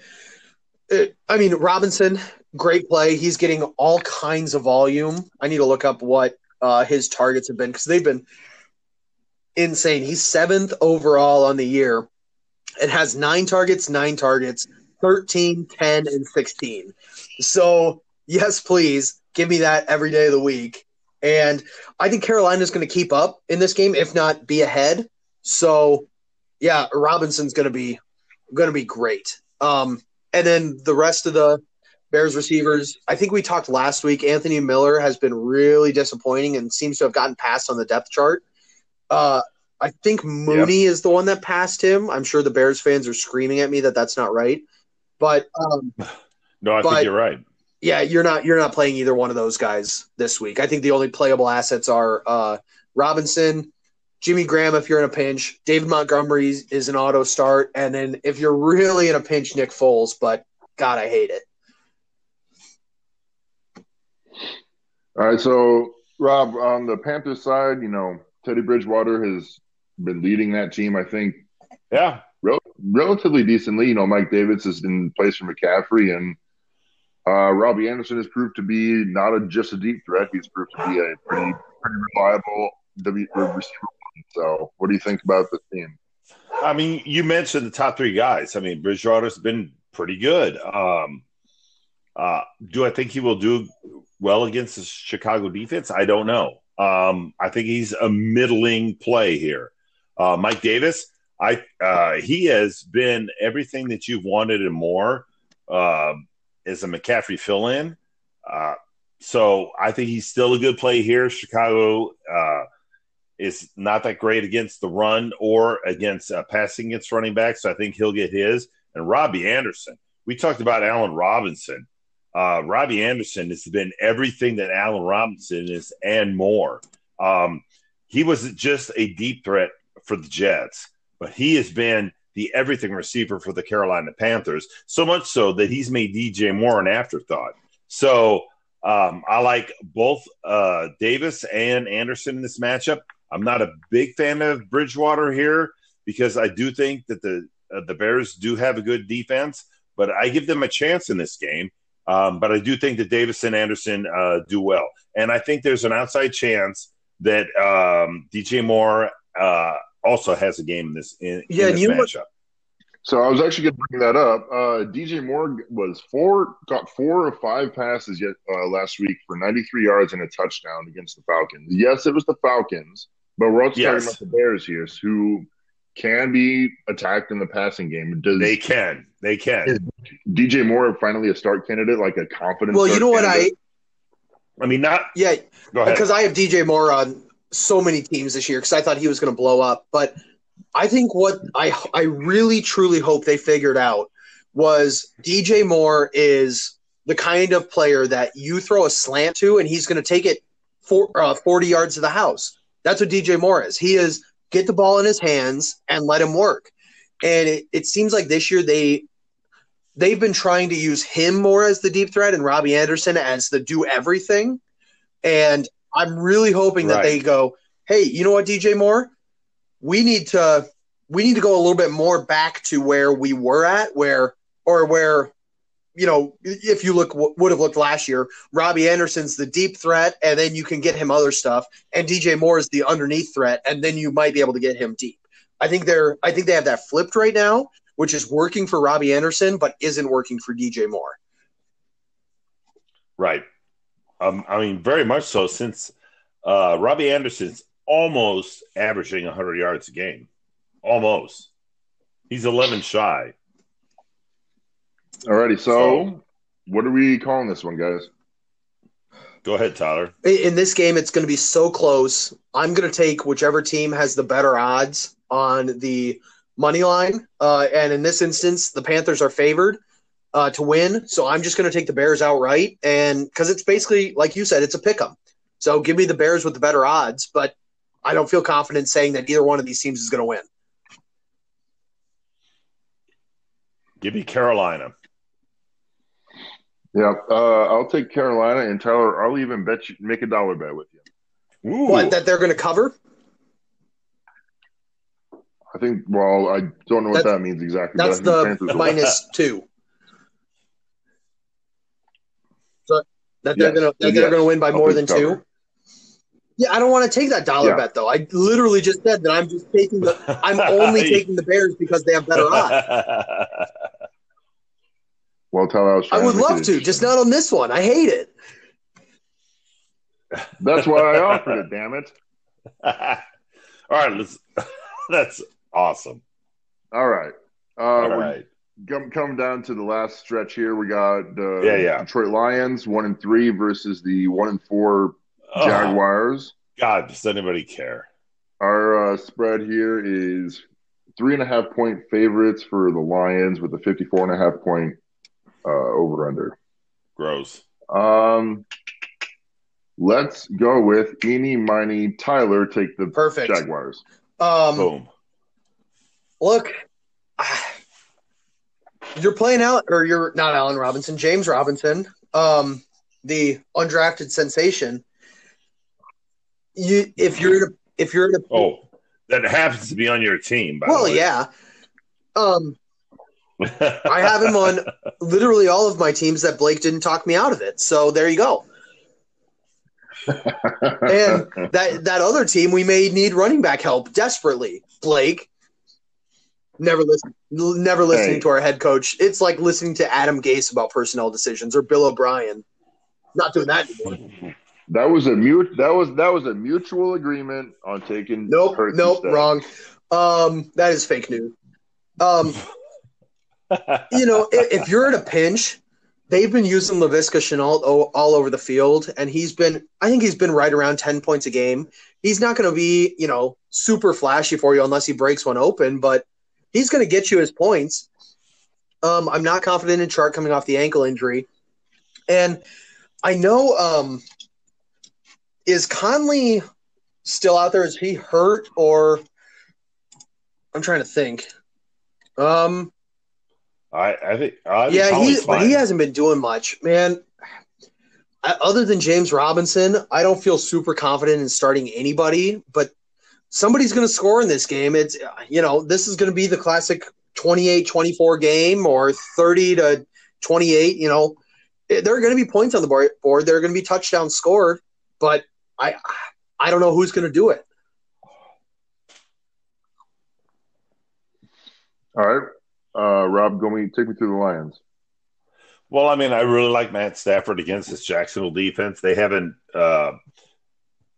it, I mean Robinson, great play. He's getting all kinds of volume. I need to look up what uh, his targets have been because they've been insane. He's seventh overall on the year and has nine targets, nine targets, 13, 10, and 16. So, yes, please give me that every day of the week. And I think Carolina's going to keep up in this game, if not be ahead. So, yeah, Robinson's going to be going to be great. Um, and then the rest of the Bears receivers, I think we talked last week. Anthony Miller has been really disappointing and seems to have gotten passed on the depth chart. Uh, I think Mooney yep. is the one that passed him. I'm sure the Bears fans are screaming at me that that's not right. But um, (sighs) no, I but, think you're right. Yeah, you're not you're not playing either one of those guys this week. I think the only playable assets are uh, Robinson, Jimmy Graham if you're in a pinch, David Montgomery is an auto start, and then if you're really in a pinch, Nick Foles. But God, I hate it. All right, so Rob, on the Panthers side, you know Teddy Bridgewater has been leading that team. I think, yeah, rel- relatively decently. You know, Mike Davis is in place for McCaffrey, and uh, Robbie Anderson has proved to be not a, just a deep threat. He's proved to be a pretty pretty reliable w- receiver. So, what do you think about the team? I mean, you mentioned the top three guys. I mean, Bridgewater's been pretty good. Um, uh, do I think he will do well against the Chicago defense? I don't know. Um, I think he's a middling play here. Uh, Mike Davis, I uh, he has been everything that you've wanted and more. Uh, as a McCaffrey fill-in, uh, so I think he's still a good play here. Chicago uh, is not that great against the run or against uh, passing against running backs. So I think he'll get his. And Robbie Anderson, we talked about Allen Robinson. Uh, Robbie Anderson has been everything that Allen Robinson is and more. Um, he was just a deep threat for the Jets, but he has been the everything receiver for the Carolina Panthers, so much so that he's made DJ Moore an afterthought. So um, I like both uh, Davis and Anderson in this matchup. I'm not a big fan of Bridgewater here because I do think that the uh, the Bears do have a good defense, but I give them a chance in this game. Um, but I do think that Davis and Anderson uh, do well, and I think there's an outside chance that um, DJ Moore uh, also has a game in this in, yeah, in this matchup. So I was actually going to bring that up. Uh, DJ Moore was four, got four or five passes yet uh, last week for 93 yards and a touchdown against the Falcons. Yes, it was the Falcons, but we're also yes. talking about the Bears here, who can be attacked in the passing game. Does, they can. They can. DJ Moore finally a start candidate, like a confident? Well, you know what I. I mean, not. Yeah, because I have DJ Moore on so many teams this year because I thought he was going to blow up, but I think what I I really truly hope they figured out was DJ Moore is the kind of player that you throw a slant to and he's going to take it for, uh, 40 yards to the house. That's what DJ Moore is. He is get the ball in his hands and let him work. And it, it seems like this year they they've been trying to use him more as the deep threat and Robbie Anderson as the do everything. And I'm really hoping that right. they go, hey, you know what, DJ Moore? We need to we need to go a little bit more back to where we were at, where or where you know, if you look would have looked last year, Robbie Anderson's the deep threat, and then you can get him other stuff, and DJ Moore is the underneath threat, and then you might be able to get him deep. I think they're I think they have that flipped right now, which is working for Robbie Anderson, but isn't working for DJ Moore. Right. Um, I mean, very much so. Since uh, Robbie Anderson's almost averaging 100 yards a game, almost. He's 11 shy. Alrighty, so, so what are we calling this one, guys? Go ahead, Tyler. In this game, it's going to be so close. I'm going to take whichever team has the better odds on the money line. Uh, and in this instance, the Panthers are favored uh, to win. So I'm just going to take the Bears outright. And because it's basically, like you said, it's a pick 'em. So give me the Bears with the better odds. But I don't feel confident saying that either one of these teams is going to win. Give me Carolina. Yeah, uh, I'll take Carolina and Tyler. I'll even bet you make a dollar bet with you. Ooh. What that they're going to cover? I think. Well, I don't know what that means exactly. That's the minus two. That they're yes. going to that they're going to win by I'll more than cover. two. Yeah, I don't want to take that dollar yeah. bet though. I literally just said that I'm just taking the. I'm only (laughs) taking the Bears because they have better odds. (laughs) Well, tell I was. I would love to, just not on this one. I hate it. (laughs) That's why I offered it. Damn it! All right, let's. That's awesome. All right. Uh, All right. Come, come down to the last stretch here. We got the yeah, yeah. Detroit Lions one and three versus the one and four Jaguars. God, does anybody care? Our uh, spread here is three and a half point favorites for the Lions with a 54 and a half point uh, over under. Gross. Um, let's go with Eeny, Miny, Tyler. Take the Perfect. Jaguars. Um, Boom. look, you're playing out, or you're not Allen Robinson, James Robinson, um, the undrafted sensation. You, if you're in a, if you're in a, Oh, that happens to be on your team. By well, the way. yeah. Um, (laughs) I have him on literally all of my teams that Blake didn't talk me out of it. So there you go. (laughs) And that that other team, we may need running back help desperately. Blake, never listen, never listening Hey. to our head coach. It's like listening to Adam Gase about personnel decisions or Bill O'Brien. Not doing that anymore. (laughs) that was a mute. That was that was a mutual agreement on taking. Nope, Hurts nope, instead. wrong. Um, that is fake news. Um, (laughs) you know, if, if you're in a pinch, they've been using Laviska Shenault all, all over the field, and he's been, I think he's been right around 10 points a game. He's not going to be, you know, super flashy for you unless he breaks one open, but he's going to get you his points. Um, I'm not confident in Chark coming off the ankle injury. And I know, um, is Conley still out there? Is he hurt or I'm trying to think. Um, I, I think. I think yeah, he but he hasn't been doing much, man. I- Other than James Robinson, I don't feel super confident in starting anybody. But somebody's going to score in this game. It's you know this is going to be the classic 28-24 game or thirty to twenty eight. You know, there are going to be points on the board. board. There are going to be touchdowns scored, but I I don't know who's going to do it. All right, uh, Rob, go me take me through the Lions. Well, I mean, I really like Matt Stafford against this Jacksonville defense. They haven't, uh,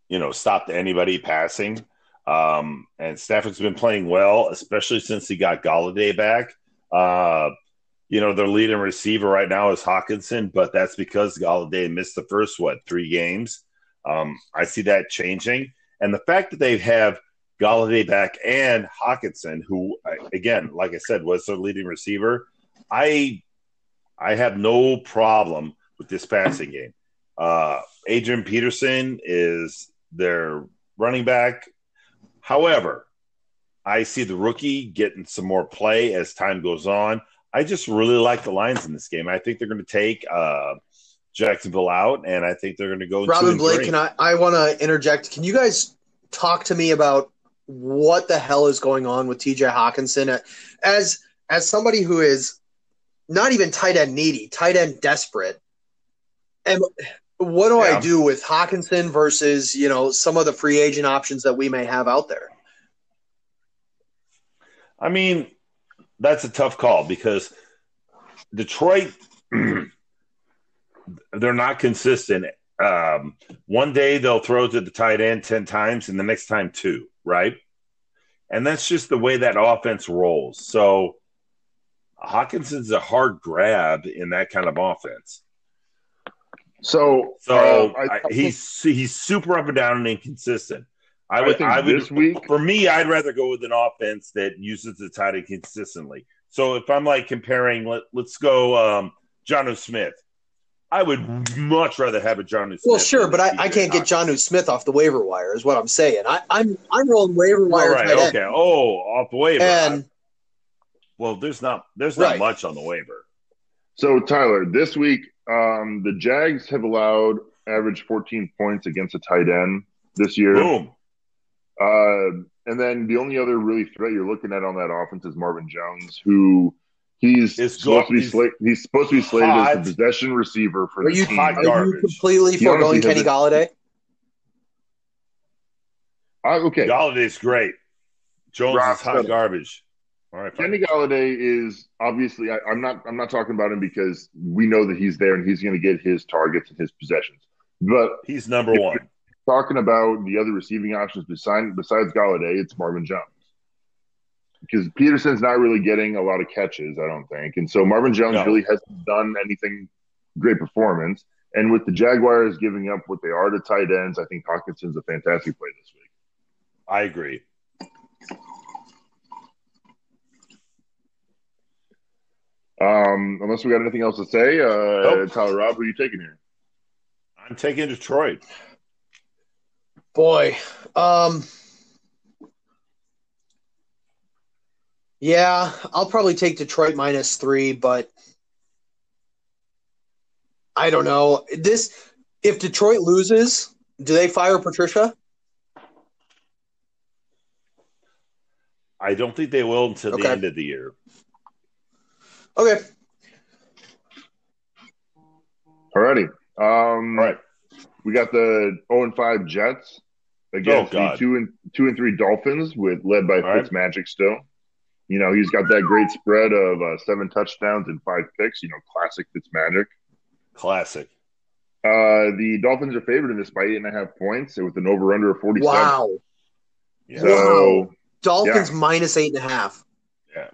you know, stopped anybody passing. Um, and Stafford's been playing well, especially since he got Golladay back. Uh, you know, their leading receiver right now is Hockenson, but that's because Golladay missed the first, what, three games. Um, I see that changing. And the fact that they have Golladay back and Hockenson, who, again, like I said, was their leading receiver, I I have no problem with this passing game. Uh, Adrian Peterson is their running back. However, I see the rookie getting some more play as time goes on. I just really like the lines in this game. I think they're going to take uh, Jacksonville out, and I think they're going to go. Robin Blake, three. can I? I want to interject. Can you guys talk to me about what the hell is going on with T.J. Hockenson? As as somebody who is not even tight end needy, tight end desperate, and what do I do with Hockenson versus you know some of the free agent options that we may have out there? I mean, that's a tough call because Detroit, (clears throat) they're not consistent. Um, one day they'll throw to the tight end 10 times and the next time two, right? And that's just the way that offense rolls. So Hockenson's a hard grab in that kind of offense. So, So uh, I, I, he's he's super up and down and inconsistent. I I would, think I would this week. for me, I'd rather go with an offense that uses the tight end consistently. So if I'm like comparing, let, let's go um, Jonnu Smith. I would much rather have a Jonnu Smith. Well, sure, but I, TJ can't get Hockenson. Jonnu Smith off the waiver wire. Is what I'm saying. I, I'm I'm rolling waiver wire right, tight end, okay. Oh, off the waiver. and well, there's not there's not Right. much on the waiver. So, Tyler, this week, um, the Jags have allowed average 14 points against a tight end this year. Boom. Uh, and then the only other really threat you're looking at on that offense is Marvin Jones, who he's Is supposed to be he's he's supposed to be slated hot. as the possession receiver for Are the you- team. hot are you garbage. completely He foregoing Kenny hasn't- Golladay? Uh, okay, Golladay's great. Jones Rob is hot said garbage. All right, fine. Kenny Golladay is obviously. I, I'm not. I'm not talking about him because we know that he's there and he's going to get his targets and his possessions. But he's number one. talking about the other receiving options besides besides Golladay, it's Marvin Jones. Because Peterson's not really getting a lot of catches, I don't think. And so Marvin Jones No. really hasn't done anything great performance. And with the Jaguars giving up what they are to tight ends, I think Hockenson's a fantastic play this week. I agree. Um, unless we got anything else to say, uh, Nope. Tyler Rob, who are you taking here? I'm taking Detroit. Boy, um, yeah, I'll probably take Detroit minus three, but I don't know. This if Detroit loses, do they fire Patricia? I don't think they will until Okay. the end of the year. Okay, Alrighty. Um, All right. we got the 0 and 5 Jets against Oh, the two and two and three Dolphins, with led by All right. Fitzmagic still. You know, he's got that great spread of uh, seven touchdowns and five picks. You know, classic Fitzmagic. Classic. Uh, the Dolphins are favored in this by eight and a half points with an over under of 47. wow, Yeah. So, Wow. Dolphins minus eight and a half. Yeah.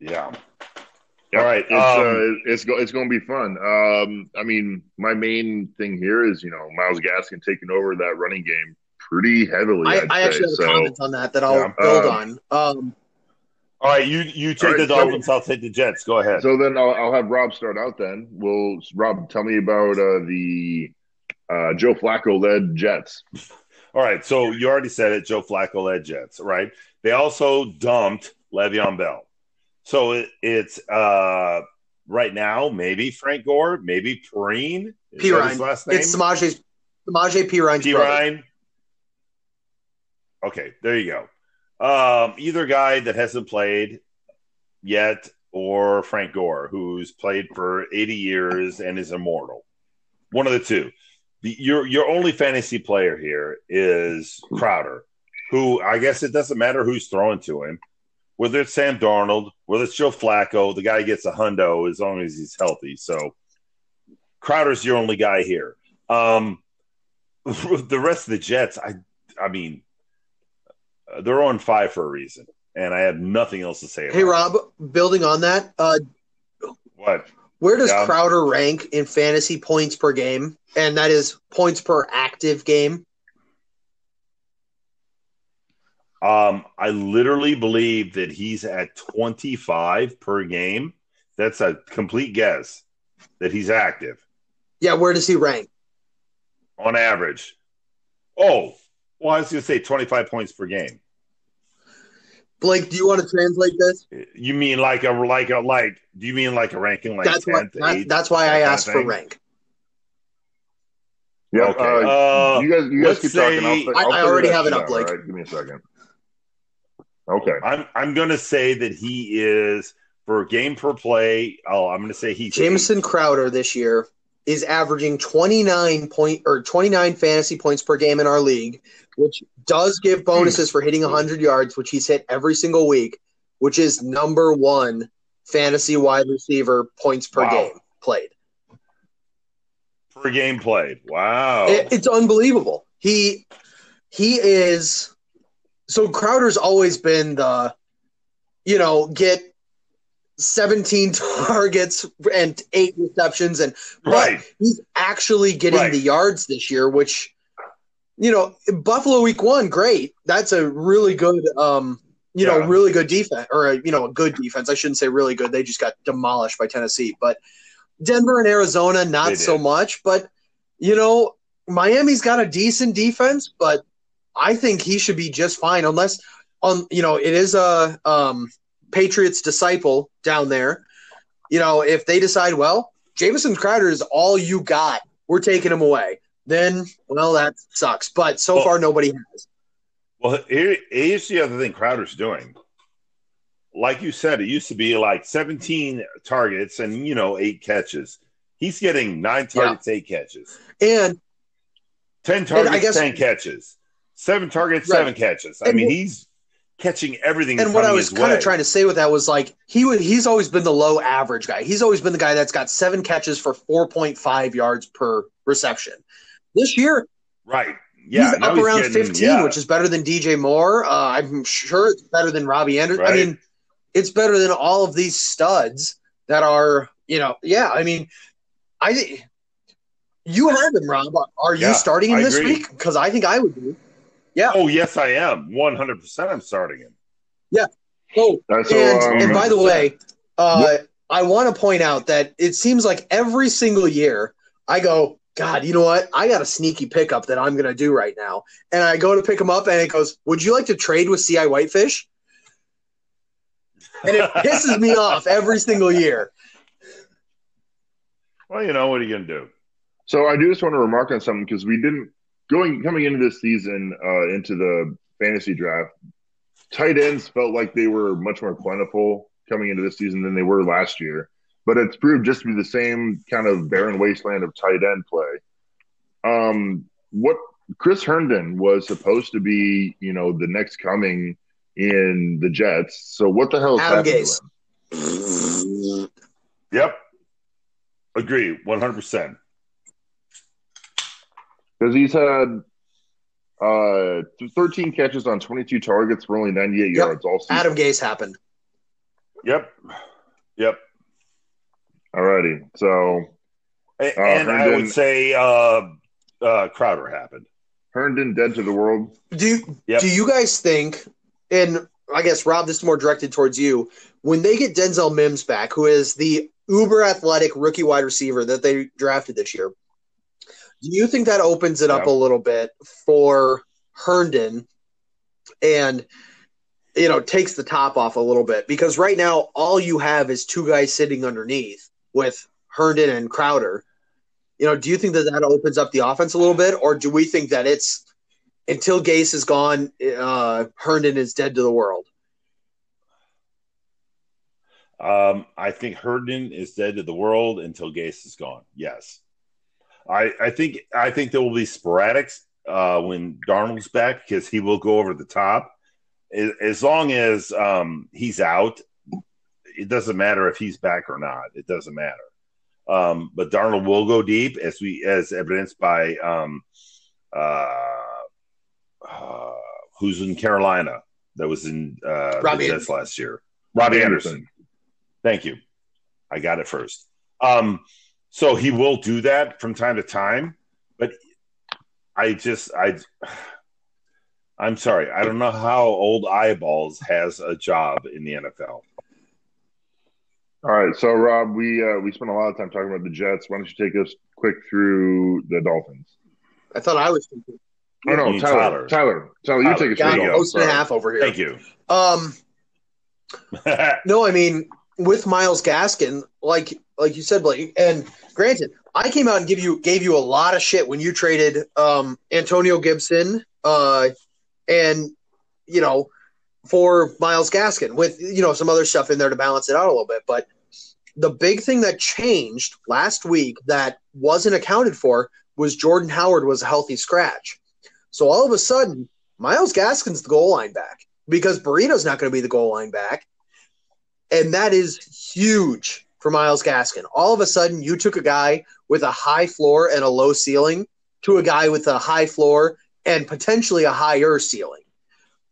Yeah. yeah, All right, It's, um, uh, it's, go, it's going to be fun. Um, I mean, my main thing here is, you know, Myles Gaskin taking over that running game pretty heavily. I, I'd I say. actually have a So, comment on that that I'll Yeah. build Um, on. Um, All right, you you take All right, the so- Dolphins. I'll take the Jets. Go ahead. So then I'll, I'll have Rob start out. Then, will Rob tell me about uh, the uh, Joe Flacco led Jets? All right, so you already said it. Joe Flacco led Jets, right? They also dumped Le'Veon Bell. So it, it's uh, right now maybe Frank Gore, maybe Perine. Is P. that Ryan. his last name? It's Samaje Samaje P. Ryan's P. brother. Ryan. Okay, there you go. Um, either guy that hasn't played yet, or Frank Gore, who's played for 80 years and is immortal. One of the two. The, your your only fantasy player here is Crowder, who I guess it doesn't matter who's throwing to him, whether it's Sam Darnold, whether it's Joe Flacco, the guy gets a hundo as long as he's healthy. So Crowder's your only guy here. Um, (laughs) the rest of the Jets, I I mean, uh, they're on five for a reason, and I have nothing else to say. About Hey it. Rob, building on that, uh, what? where does Yeah. Crowder rank in fantasy points per game? And that is points per active game. Um, I literally believe that he's at 25 per game. That's a complete guess that he's active Yeah, where does he rank? on average. Oh, well, I was going to say 25 points per game. Blake, do you want to translate this? You mean like a like a like? Do you mean like a ranking like that's why. 10th, that- 8th, that's why that I asked for rank. Yeah. Okay. Uh, Uh, you guys, you guys keep say- talking. I'll, I- I'll I figure already have it up, out, Blake. all right? Give me a second. Okay. I'm I'm going to say that he is for game per play. Oh, I'm going to say he's Jamison Crowder this year is averaging 29 point or 29 fantasy points per game in our league, which does give bonuses for hitting 100 yards, which he's hit every single week, which is number one fantasy wide receiver points per Wow. game played. per game played. Wow. It- it's unbelievable. He he is so Crowder's always been the you know get 17 (laughs) targets and eight receptions and but he's actually getting Right. the yards this year which you know Buffalo week 1 great. That's a really good um you know really good defense or a, you know a good defense. I shouldn't say really good. They just got demolished by Tennessee but Denver and Arizona not so much. But you know Miami's got a decent defense but I think he should be just fine unless on you know it is a um Patriots disciple down there. You know, if they decide, well, Jamison Crowder is all you got, we're taking him away. Then, well, that sucks. But so Well- far, nobody has. Well, here, here's the other thing Crowder's doing. Like you said, it used to be like 17 targets and, you know, eight catches. He's getting nine targets, eight catches. And 10 targets, I guess- 10 catches. Seven targets, Right. seven catches. I And mean, what- he's catching everything. and what I was kind of trying to say with that was like he would he's always been the low average guy. He's always been the guy that's got seven catches for 4.5 yards per reception. This year, Right. Yeah. he's up around getting- 15, yeah. which is better than DJ Moore. Uh, I'm sure it's better than Robbie Anderson. I mean, it's better than all of these studs that are, you know, yeah. I mean, I think you have him, Rob. Are you Yeah, starting him I this agree. week? Because I think I would be. Yeah. Oh yes, I am. One hundred percent. I'm starting him. Yeah. Oh, That's and, and by the way, uh, I want to point out that it seems like every single year I go, God, you know what? I got a sneaky pickup that I'm going to do right now. And I go to pick him up, and it goes, Would you like to trade with CI Whitefish? And it pisses me (laughs) off every single year. Well, you know what are you gonna do? So I do just want to remark on something because we didn't going coming into this season uh, into the fantasy draft. Tight ends felt like they were much more plentiful coming into this season than they were last year, but it's proved just to be the same kind of barren wasteland of tight end play. Um, what Chris Herndon was supposed to be, you know, the next coming in the Jets. So what the hell is Adam happening? Gase. to him? Yep. Agree. One hundred percent. Because he's had uh 13 catches on 22 targets for only 98 Yep. yards all season. Adam Gase happened. Yep. Yep. Alrighty, so A- Uh, and I would say uh, uh, Crowder happened. Herndon dead to the world. Do Yep. do you guys think? And I guess Rob, this is more directed towards you. When they get Denzel Mims back, who is the uber athletic rookie wide receiver that they drafted this year, do you think that opens it up a little bit for Herndon, and you know takes the top off a little bit? Because right now, all you have is two guys sitting underneath with Herndon and Crowder. You know, do you think that that opens up the offense a little bit, or do we think that it's until Gase is gone, uh, Herndon is dead to the world? Um, I think Herndon is dead to the world until Gase is gone. Yes, I, I think I think there will be sporadics uh, when Darnold's back because he will go over the top. As, long as um, he's out, it doesn't matter if he's back or not. It doesn't matter. Um, but Darnold will go deep, as we as evidenced by um, uh, uh, who's in Carolina that was in uh, Robbie the Jets last year. Robbie Anderson. Thank you. I got it first. Um, so he will do that from time to time, but I just I I'm sorry, I don't know how old eyeballs has a job in the NFL. All right, so Rob, we uh, we spent a lot of time talking about the Jets. Why don't you take us quick through the Dolphins? I thought I was thinking, Oh no, You, Tyler, Tyler. Tyler, Tyler, you take us God, through you host and a half over here. Thank you. Um, (laughs) no, I mean with Myles Gaskin, like like you said, Blake. And granted, I came out and give you gave you a lot of shit when you traded um, Antonio Gibson, uh, and you know for Myles Gaskin with you know some other stuff in there to balance it out a little bit. But the big thing that changed last week that wasn't accounted for was Jordan Howard was a healthy scratch. So all of a sudden, Myles Gaskin's the goal line back because Burrito's not going to be the goal line back. And that is huge for Myles Gaskin. All of a sudden, you took a guy with a high floor and a low ceiling to a guy with a high floor and potentially a higher ceiling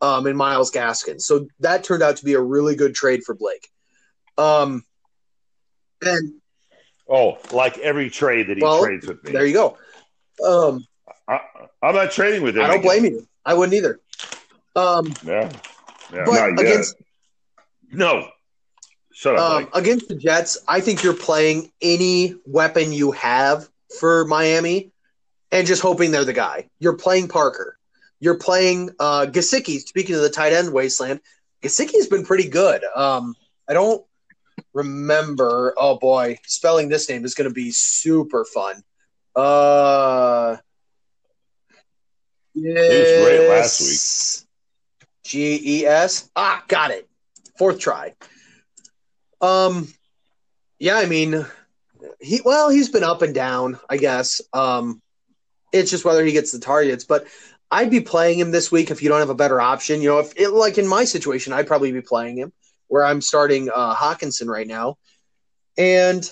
um, in Myles Gaskin. So that turned out to be a really good trade for Blake. Um, and oh, like every trade that he Well, trades with me. there you go. Um, I, I'm not trading with him. I don't blame you. I wouldn't either. Um, Yeah. Yeah. but against no. Shut up. Um, against the Jets, I think you're playing any weapon you have for Miami and just hoping they're the guy. You're playing Parker. You're playing uh, Gesicki. Speaking of the tight end wasteland, Gesicki's been pretty good. Um, I don't remember. Oh boy, spelling this name is going to be super fun. Uh, was great last week. G E S. Ah, got it. Fourth try. Um, yeah, I mean, he well, he's been up and down, I guess. Um, it's just whether he gets the targets, but I'd be playing him this week if you don't have a better option. You know, if it, like in my situation, I'd probably be playing him where I'm starting uh, Hockenson right now, and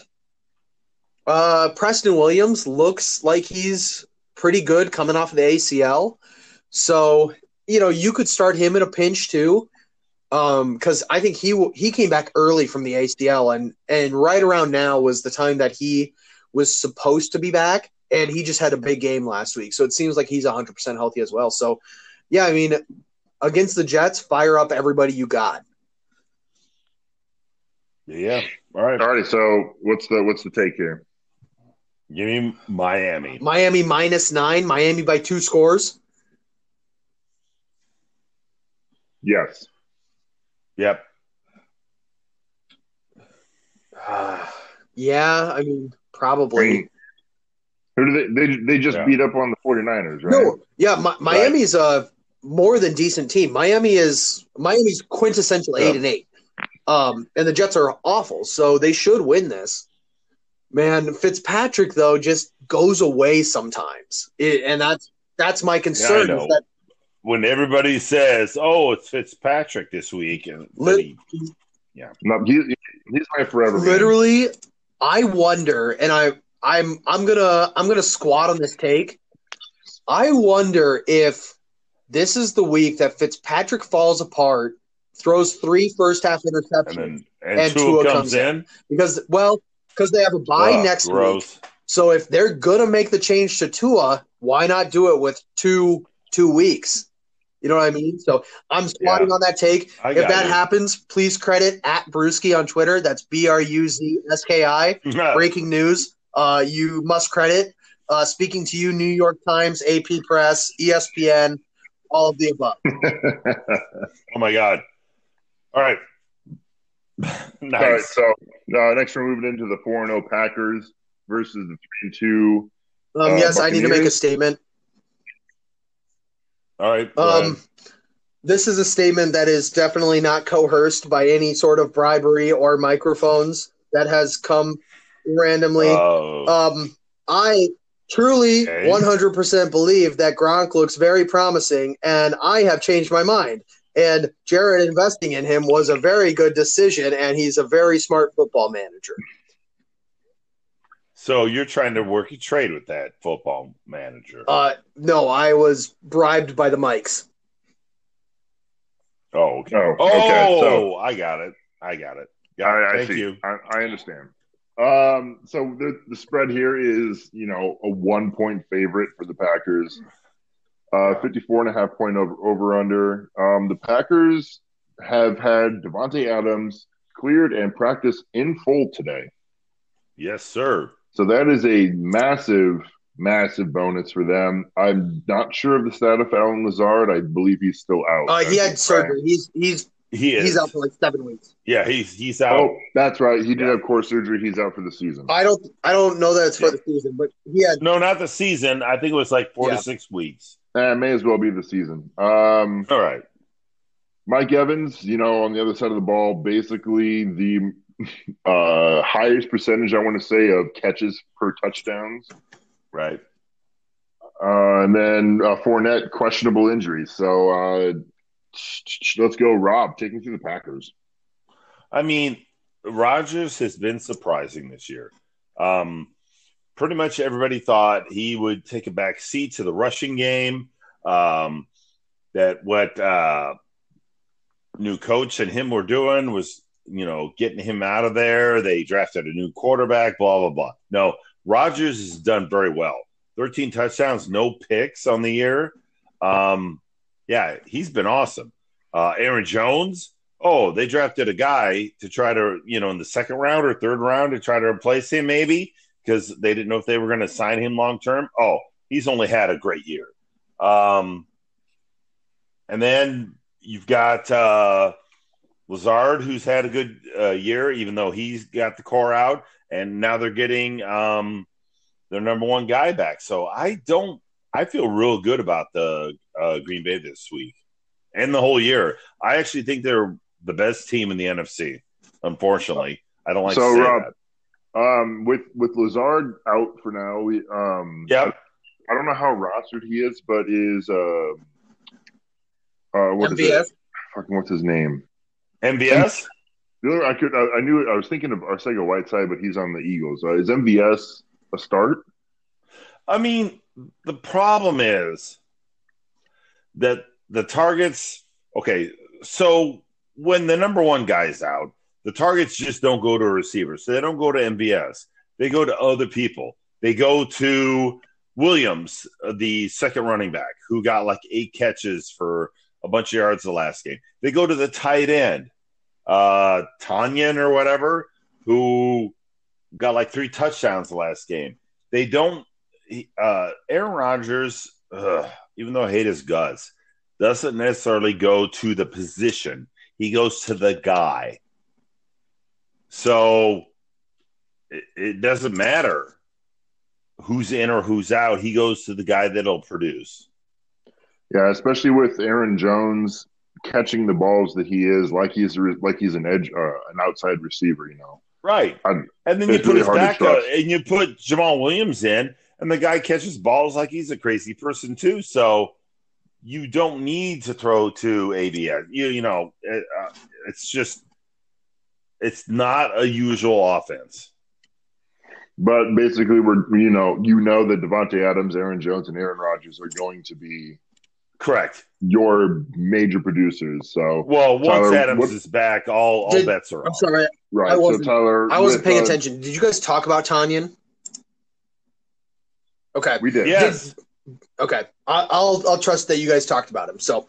uh, Preston Williams looks like he's pretty good coming off of the ACL. So you know, you could start him in a pinch too Um, because I think he he came back early from the ACL, and and right around now was the time that he was supposed to be back, and he just had a big game last week, so it seems like he's 100 percent healthy as well. So yeah, I mean, against the Jets, fire up everybody you got. Yeah. All right. All right. So what's the what's the take here? Give me Miami. Miami minus nine. Miami by two scores. Yes. Yep. (sighs) yeah, I mean, probably. I mean, who do they? They, they just Yeah. beat up on the 49ers, right? No, yeah, Mi- Miami's a more than decent team. Miami is Miami's quintessential eight and eight, um, and the Jets are awful, so they should win this. Man, Fitzpatrick though just goes away sometimes, It- and that's that's my concern. know. is that When everybody says, "Oh, it's Fitzpatrick this week," and Lit- he- No, he, he's my forever. man. literally, I wonder, and I I'm I'm gonna I'm gonna squat on this take. I wonder if this is the week that Fitzpatrick falls apart, throws three first half interceptions. and then and, Tua, Tua comes, comes in. because well because they have a bye Ugh, next week so if they're gonna make the change to tua why not do it with two two weeks you know what i mean so i'm squatting Yeah. on that take I if that you. happens please credit at brewski on twitter that's b-r-u-z-s-k-i (laughs) breaking news uh, you must credit uh, speaking to you new york times ap press espn all of the above (laughs) oh my god! All right. (laughs) nice. All right. So uh, next we're moving into the four and zero Packers versus the three and two. um, Uh, yes i need to make a statement All right. Um, this is a statement that is definitely not coerced by any sort of bribery or microphones that has come randomly. Oh. um, I truly Okay. 100% believe that Gronk looks very promising, and I have changed my mind. And Jared investing in him was a very good decision, and he's a very smart football manager. So you're trying to work a trade with that football manager? Uh, no, I was bribed by the mics. oh, okay. Oh, Oh, okay. So I got it. I got it. Yeah. I, I thank see. you. I, I understand. Um, so the the spread here is you know a one point favorite for the Packers. Uh, 54 and a half point over, over under. Um, the Packers have had Davante Adams cleared and practiced in full today. Yes, sir. So that is a massive, massive bonus for them. I'm not sure of the status of Allen Lazard. I believe he's still out. Uh, he had surgery. He's he's He is. he's out for like seven weeks. yeah, he's he's out. Oh, that's right. He did Yeah. have core surgery. He's out for the season. I don't I don't know that it's for Yeah. the season, but he had No, not the season. I think it was like four Yeah. to six weeks. Eh, may as well be the season. Um, All right. Mike Evans, you know, on the other side of the ball, basically the (laughs) uh, highest percentage I want to say of catches per touchdowns. Right. Uh, and then uh, Fournette, questionable injuries. So uh, let's go, Rob. Take me through the Packers. I mean, Rodgers has been surprising this year. Um, pretty much everybody thought he would take a back seat to the rushing game. Um, that what uh, new coach and him were doing was, you know, getting him out of there. They drafted a new quarterback, blah, blah, blah. No, Rodgers has done very well. 13 touchdowns, no picks on the year. Um, yeah, he's been awesome. Uh, Aaron Jones, oh, they drafted a guy to try to, you know, in the second round or third round to try to replace him, maybe because they didn't know if they were going to sign him long term. Oh, he's only had a great year. Um, and then you've got uh, Lazard, who's had a good uh, year, even though he's got the core out, and now they're getting um, their number one guy back. So I don't, I feel real good about the uh, Green Bay this week and the whole year. I actually think they're the best team in the NFC. Unfortunately, I don't like So, to say Rob, that. Um, with with Lazard out for now, we um, Yep. I, I don't know how rostered he is, but is uh, uh, what is MVS. it? Fucking what's his name? MVS. The other, I could I, I knew I was thinking of Arcega Whiteside, but he's on the Eagles. Uh, is MVS a start? I mean, the problem is that the targets. Okay, so when the number one guy's out, the targets just don't go to a receiver. So they don't go to MVS. They go to other people. They go to Williams, uh, the second running back, who got like eight catches for a bunch of yards the last game. They go to the tight end, uh, Tonyan or whatever, who got like three touchdowns the last game. They don't. Uh, Aaron Rodgers, ugh, even though I hate his guts, doesn't necessarily go to the position. He goes to the guy. So it, it doesn't matter who's in or who's out. He goes to the guy that'll produce. Yeah, especially with Aaron Jones catching the balls that he is, like he's like he's an edge, uh, an outside receiver. You know, right? I'm, and then you put really his back up, and you put Jamaal Williams in, and the guy catches balls like he's a crazy person too. So you don't need to throw to ABS. You you know, it, uh, it's just it's not a usual offense. But basically, we're you know you know that Davante Adams, Aaron Jones, and Aaron Rodgers are going to be correct your major producers. So well, once Tyler, Adams what, is back, all all Did, bets are. I'm off. sorry, right? I wasn't, so Tyler, I wasn't with, paying uh, attention. Did you guys talk about Tonyan? Okay, we did. Yes. Did, okay, I, I'll I'll trust that you guys talked about him. So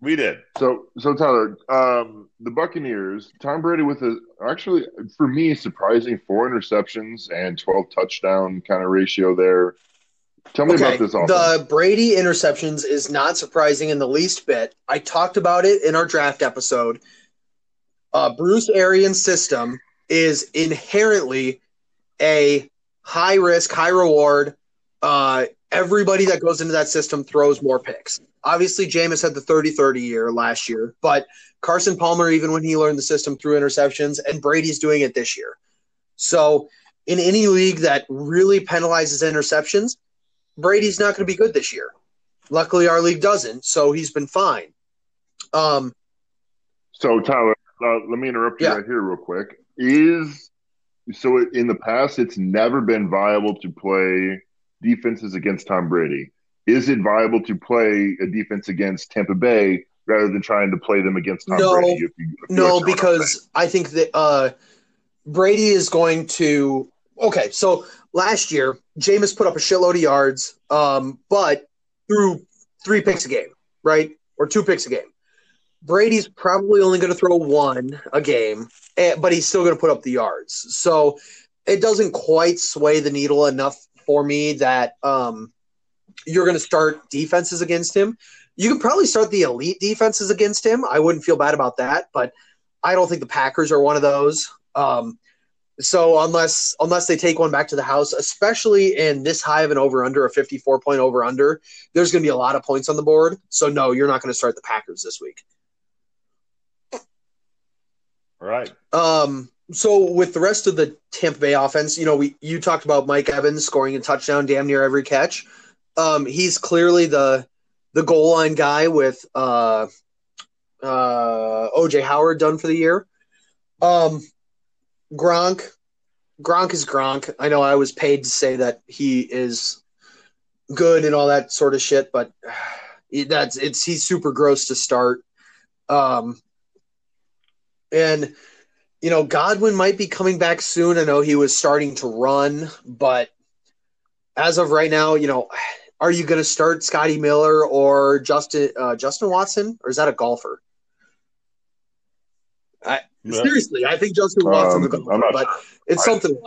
we did. So, so Tyler, um, the Buccaneers, Tom Brady with a actually for me surprising four interceptions and twelve touchdown kind of ratio there. Tell me okay. about this. Offense. The Brady interceptions is not surprising in the least bit. I talked about it in our draft episode. Uh, Bruce Arians' system is inherently a high risk, high reward. Uh, everybody that goes into that system throws more picks. Obviously, Jameis had the 30 30 year last year, but Carson Palmer, even when he learned the system, threw interceptions, and Brady's doing it this year. So, in any league that really penalizes interceptions, Brady's not going to be good this year. Luckily, our league doesn't, so he's been fine. Um, so, Tyler, uh, let me interrupt you yeah. right here, real quick. Is so in the past, it's never been viable to play defenses against Tom Brady is it viable to play a defense against Tampa Bay rather than trying to play them against Tom no, Brady? If you, if no, because I think that uh, Brady is going to. Okay, so last year, Jameis put up a shitload of yards, um, but threw three picks a game, right? Or two picks a game. Brady's probably only going to throw one a game, eh, but he's still going to put up the yards. So it doesn't quite sway the needle enough for me that um, you're going to start defenses against him. You can probably start the elite defenses against him. I wouldn't feel bad about that, but I don't think the Packers are one of those. Um, so unless unless they take one back to the house, especially in this high of an over under, a 54 point over under, there's going to be a lot of points on the board. So no, you're not going to start the Packers this week. Right. Um. So with the rest of the Tampa Bay offense, you know, we you talked about Mike Evans scoring a touchdown damn near every catch. Um, he's clearly the the goal line guy with uh, uh, OJ Howard done for the year. Um, Gronk, Gronk is Gronk. I know I was paid to say that he is good and all that sort of shit, but (sighs) that's it's he's super gross to start. Um, and you know Godwin might be coming back soon. I know he was starting to run, but as of right now, you know (sighs) are you going to start Scotty Miller or Justin uh, Justin Watson, or is that a golfer? I, yeah. Seriously, I think Justin Watson's um, a golfer, but sure. it's I, something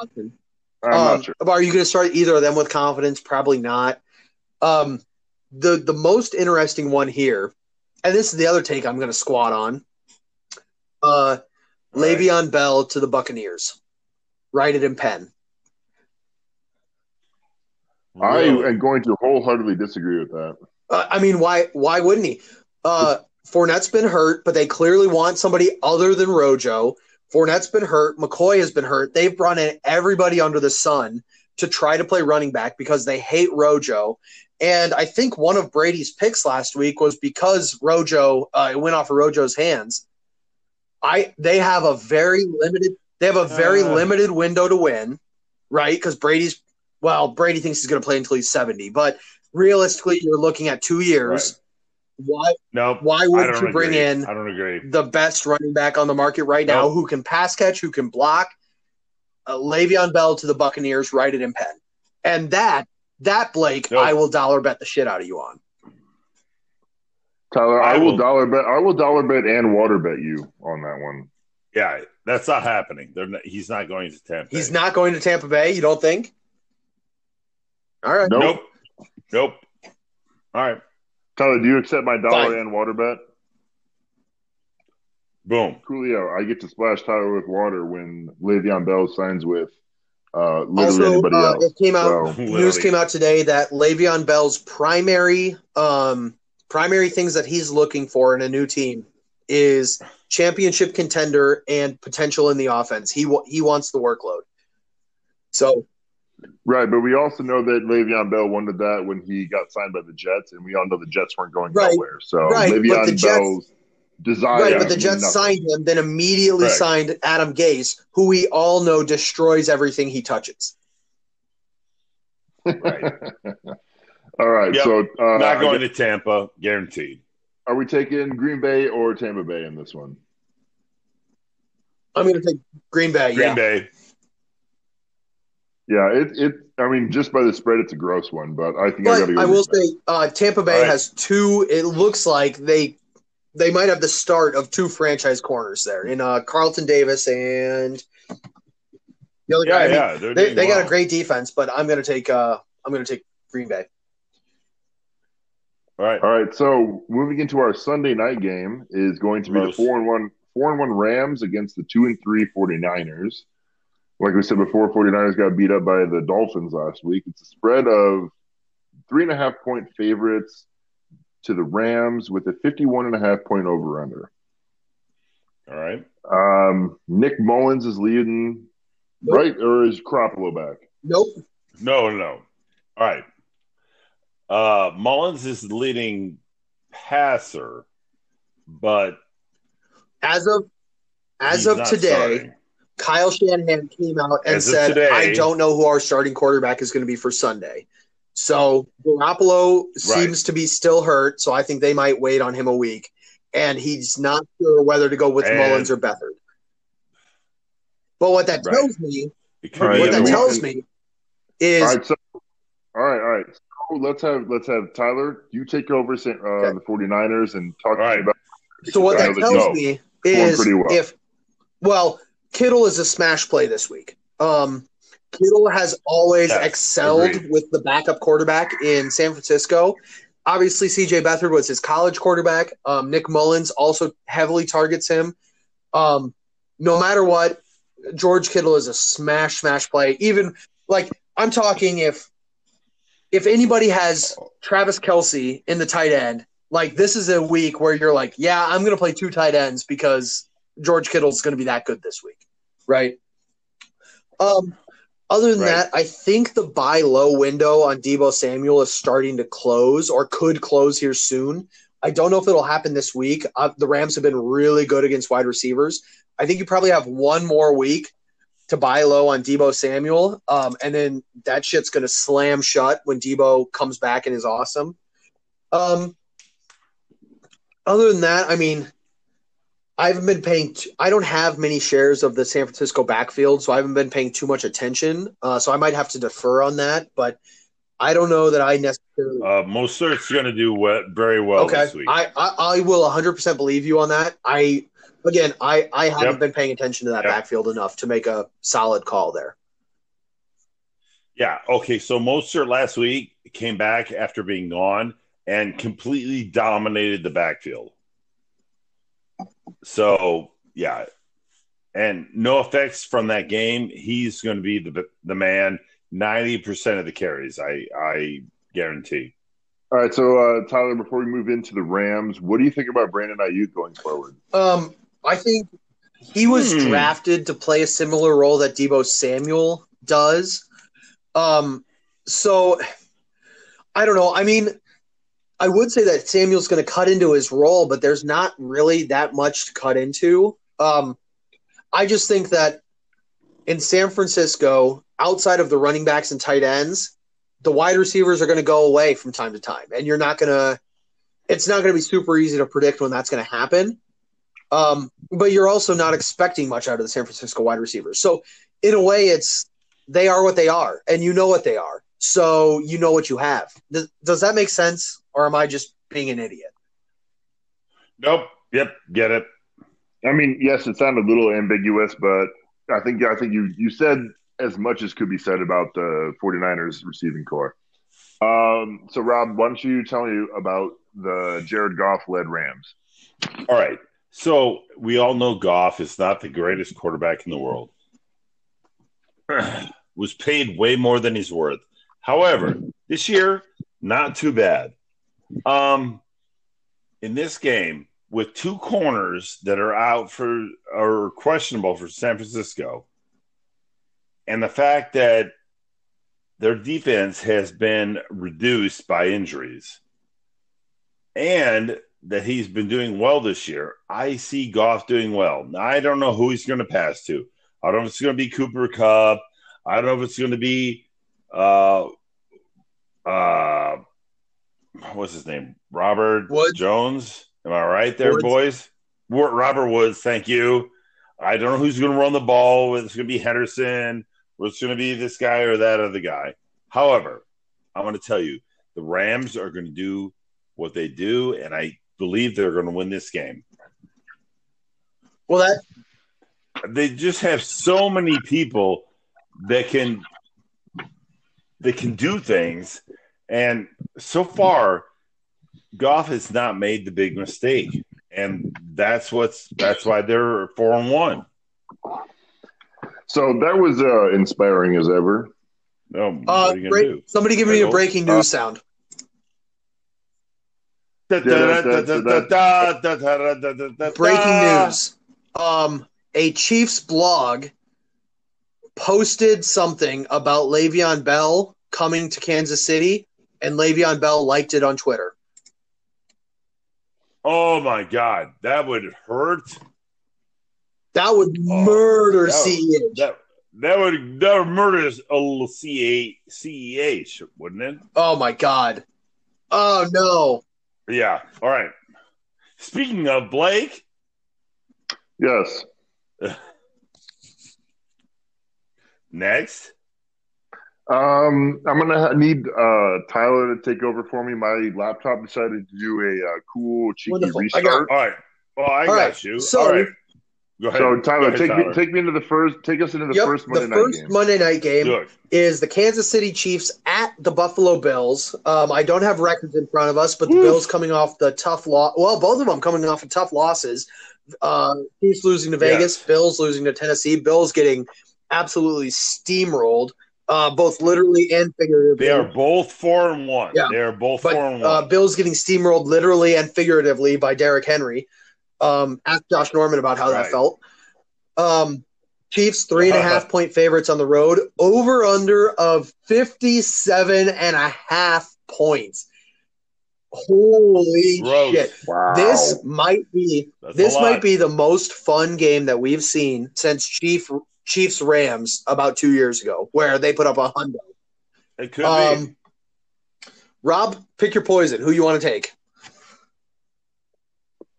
I'm um, not sure. Are you going to start either of them with confidence? Probably not. Um, the the most interesting one here, and this is the other take I'm going to squat on. Uh, right. Le'Veon Bell to the Buccaneers. Write it in pen. I am going to wholeheartedly disagree with that. Uh, I mean, why? Why wouldn't he? Uh, Fournette's been hurt, but they clearly want somebody other than Rojo. Fournette's been hurt. McCoy has been hurt. They've brought in everybody under the sun to try to play running back because they hate Rojo. And I think one of Brady's picks last week was because Rojo uh, it went off of Rojo's hands. I they have a very limited they have a very uh, limited window to win, right? Because Brady's well, Brady thinks he's going to play until he's 70, but realistically, you're looking at two years. Right. Why? No. Why would you bring agree. in? I don't agree. The best running back on the market right now, who can pass catch, who can block. Uh, Le'Veon Bell to the Buccaneers, write it in pen. And that that Blake, Nope. I will dollar bet the shit out of you on. Tyler, I, I will will- dollar bet. I will dollar bet and water bet you on that one. Yeah, that's not happening. They're not, he's not going to Tampa. He's Bay. not going to Tampa Bay, you don't think? All right. Nope. Nope. Nope. All right. Tyler, do you accept my dollar Fine. and water bet? Boom. Coolio, I get to splash Tyler with water when Le'Veon Bell signs with uh, literally Also, anybody uh, else. it came out So, news came out today that Le'Veon Bell's primary um, primary things that he's looking for in a new team is championship contender and potential in the offense. He wa- he wants the workload. So right, but we also know that Le'Veon Bell wanted that when he got signed by the Jets, and we all know the Jets weren't going Right. nowhere. So Right, but Le'Veon the Jets- Bell's desire. right, but the Jets nothing. signed him, then immediately Correct. signed Adam Gase, who we all know destroys everything he touches. Right. (laughs) All right, Yep. so uh, not going to Tampa, guaranteed. Are we taking Green Bay or Tampa Bay in this one? I'm going to take Green Bay. Green yeah. Bay. Yeah, it it. I mean, just by the spread, it's a gross one, but I think I got to go. I will say, uh, Tampa Bay All right. has two. It looks like they they might have the start of two franchise corners there in uh, Carlton Davis and the other Yeah, guy. I mean, yeah. They're they doing they got well. a great defense, but I'm going to take uh, I'm going to take Green Bay. All right. All right, so moving into our Sunday night game is going to be Gross. the four and one four and one Rams against the two and three 49ers. Like we said before, 49ers got beat up by the Dolphins last week. It's a spread of three and a half point favorites to the Rams with a 51 and a half point over under. All right. Um, Nick Mullens is leading, Nope. right? Or is Garoppolo back? Nope. No, no, no. All right. Uh, Mullens is leading passer, but As of as of today, starting. Kyle Shanahan came out and As said, "I don't know who our starting quarterback is going to be for Sunday." So Garoppolo seems to be still hurt, so I think they might wait on him a week, and he's not sure whether to go with And- Mullens or Beathard. But what that Right. tells me, It could All right, be what that tells me, is All right, so all right, all right. So let's have let's have Tyler. You take over uh, Okay. the 49ers and talk right. about. So what that tells no. me is well. if well, Kittle is a smash play this week. Um, Kittle has always Yes, excelled agreed. with the backup quarterback in San Francisco. Obviously, CJ Beathard was his college quarterback. Um, Nick Mullens also heavily targets him. Um, no matter what, George Kittle is a smash smash play. Even like I'm talking if if anybody has Travis Kelce in the tight end, like this is a week where you're like, yeah, I'm going to play two tight ends because George Kittle's going to be that good this week, right? Um, other than Right. that, I think the buy low window on Deebo Samuel is starting to close or could close here soon. I don't know if it'll happen this week. Uh, the Rams have been really good against wide receivers. I think you probably have one more week to buy low on Deebo Samuel, um, and then that shit's going to slam shut when Deebo comes back and is awesome. Um, other than that, I mean, I haven't been paying. T- I don't have many shares of the San Francisco backfield, so I haven't been paying too much attention. Uh, so I might have to defer on that, but I don't know that I necessarily. Uh, Mostert's going to do we- very well okay, this week. I, I I will 100 percent believe you on that. I again, I I haven't Yep. been paying attention to that Yep. backfield enough to make a solid call there. Yeah. Okay. So Mostert last week came back after being gone and completely dominated the backfield. So yeah, and no effects from that game. He's going to be the the man. Ninety percent of the carries, I I guarantee. All right, so uh, Tyler, before we move into the Rams, what do you think about Brandon Aiyuk going forward? Um, I think he was Hmm. drafted to play a similar role that Deebo Samuel does. Um, so I don't know. I mean, I would say that Samuel's going to cut into his role, but there's not really that much to cut into. Um, I just think that in San Francisco, outside of the running backs and tight ends, the wide receivers are going to go away from time to time, and you're not going to. It's not going to be super easy to predict when that's going to happen. Um, but you're also not expecting much out of the San Francisco wide receivers. So in a way, it's they are what they are, and you know what they are. so you know what you have. Does, does that make sense, or am I just being an idiot? Nope. Yep. Get it. I mean, yes, it sounded a little ambiguous, but I think I think you you said as much as could be said about the 49ers receiving corps. Um, so Rob, why don't you tell me about the Jared Goff led Rams? All right. So we all know Goff is not the greatest quarterback in the world. (clears throat) Was paid way more than he's worth. However, this year, not too bad. Um, in this game, with two corners that are out for or questionable for San Francisco, and the fact that their defense has been reduced by injuries, and that he's been doing well this year. I see Goff doing well. Now, I don't know who he's going to pass to. I don't know if it's going to be Cooper Kupp. I don't know if it's going to be uh uh what's his name? Robert Woods. Jones. Am I right there, Woods. boys? Robert Woods, thank you. I don't know who's going to run the ball. It's going to be Henderson, or it's going to be this guy or that other guy. However, I want to tell you, the Rams are going to do what they do, and I believe they're going to win this game. Well, that They just have so many people that can that can do things, and so far, Goff has not made the big mistake, and that's what's that's why they're four and one. So that was uh, inspiring as ever. No, what uh, are you gonna break- do? somebody give me a Hello? breaking Uh, news sound. Breaking news. Um, a Chiefs blog posted something about Le'Veon Bell coming to Kansas City, and Le'Veon Bell liked it on Twitter. Oh my god, that would hurt. That would Oh, murder that- CEH. That that would that would murder a little C A C E H, wouldn't it? oh my god. Oh no. Yeah. All right. Speaking of Blake, Yes. (laughs) next. Um, I'm gonna need uh, Tyler to take over for me. My laptop decided to do a uh, cool cheeky Wonderful. I got- restart. All right. Well, I All got right, you. so- All right. Go ahead. So Go Tyler, ahead, take Tyler. me take me into the first. Take us into the yep, first Monday the night first game. Monday night game Do it. is the Kansas City Chiefs at the Buffalo Bills. Um, I don't have records in front of us, but the Bills coming off the tough loss. Well, both of them coming off of tough losses. Uh, Chiefs losing to Vegas, Yes. Bills losing to Tennessee. Bills getting absolutely steamrolled, uh, both literally and figuratively. They are both four and one. Yeah. They are both but four and uh, one. Bills getting steamrolled literally and figuratively by Derrick Henry. Um, ask Josh Norman about how that felt. Um, Chiefs three and a half (laughs) point favorites on the road. Over under of 57 and a half points. Holy Gross. shit. Wow. This might be That's this might be the most fun game that we've seen since Chief Chiefs Rams about two years ago, where they put up a hundred. It could be. Um, Rob, pick your poison. Who you want to take?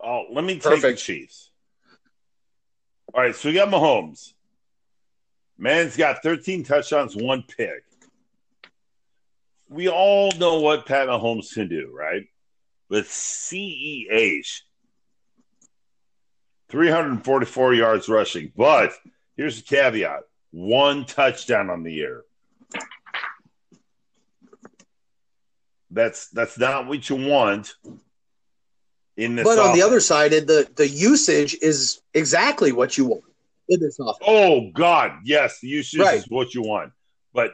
Oh, let me take Perfect. the Chiefs. All right, so we got Mahomes. Man's got 13 touchdowns, one pick. We all know what Pat Mahomes can do, right? With CEH, 344 yards rushing. But here's the caveat one touchdown on the year. That's that's not what you want in this. But on the other side, the the usage is exactly what you want in this offense. Oh God, yes, the usage Right. is what you want. But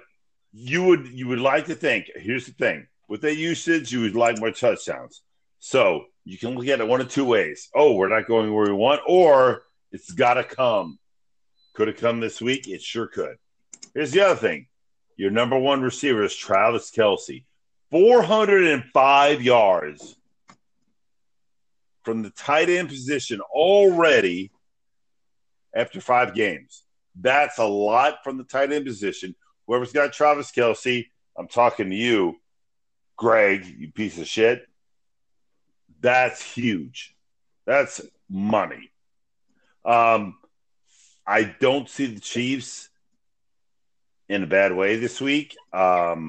you would you would like to think. Here's the thing: with that usage, you would like more touchdowns. So you can look at it one of two ways. Oh, we're not going where we want, or it's got to come. Could it come this week? It sure could. Here's the other thing: your number one receiver is Travis Kelce, 405 yards from the tight end position already after five games. That's a lot from the tight end position. Whoever's got Travis Kelce, I'm talking to you, Greg, you piece of shit. That's huge. That's money. Um, I don't see the Chiefs in a bad way this week. Um,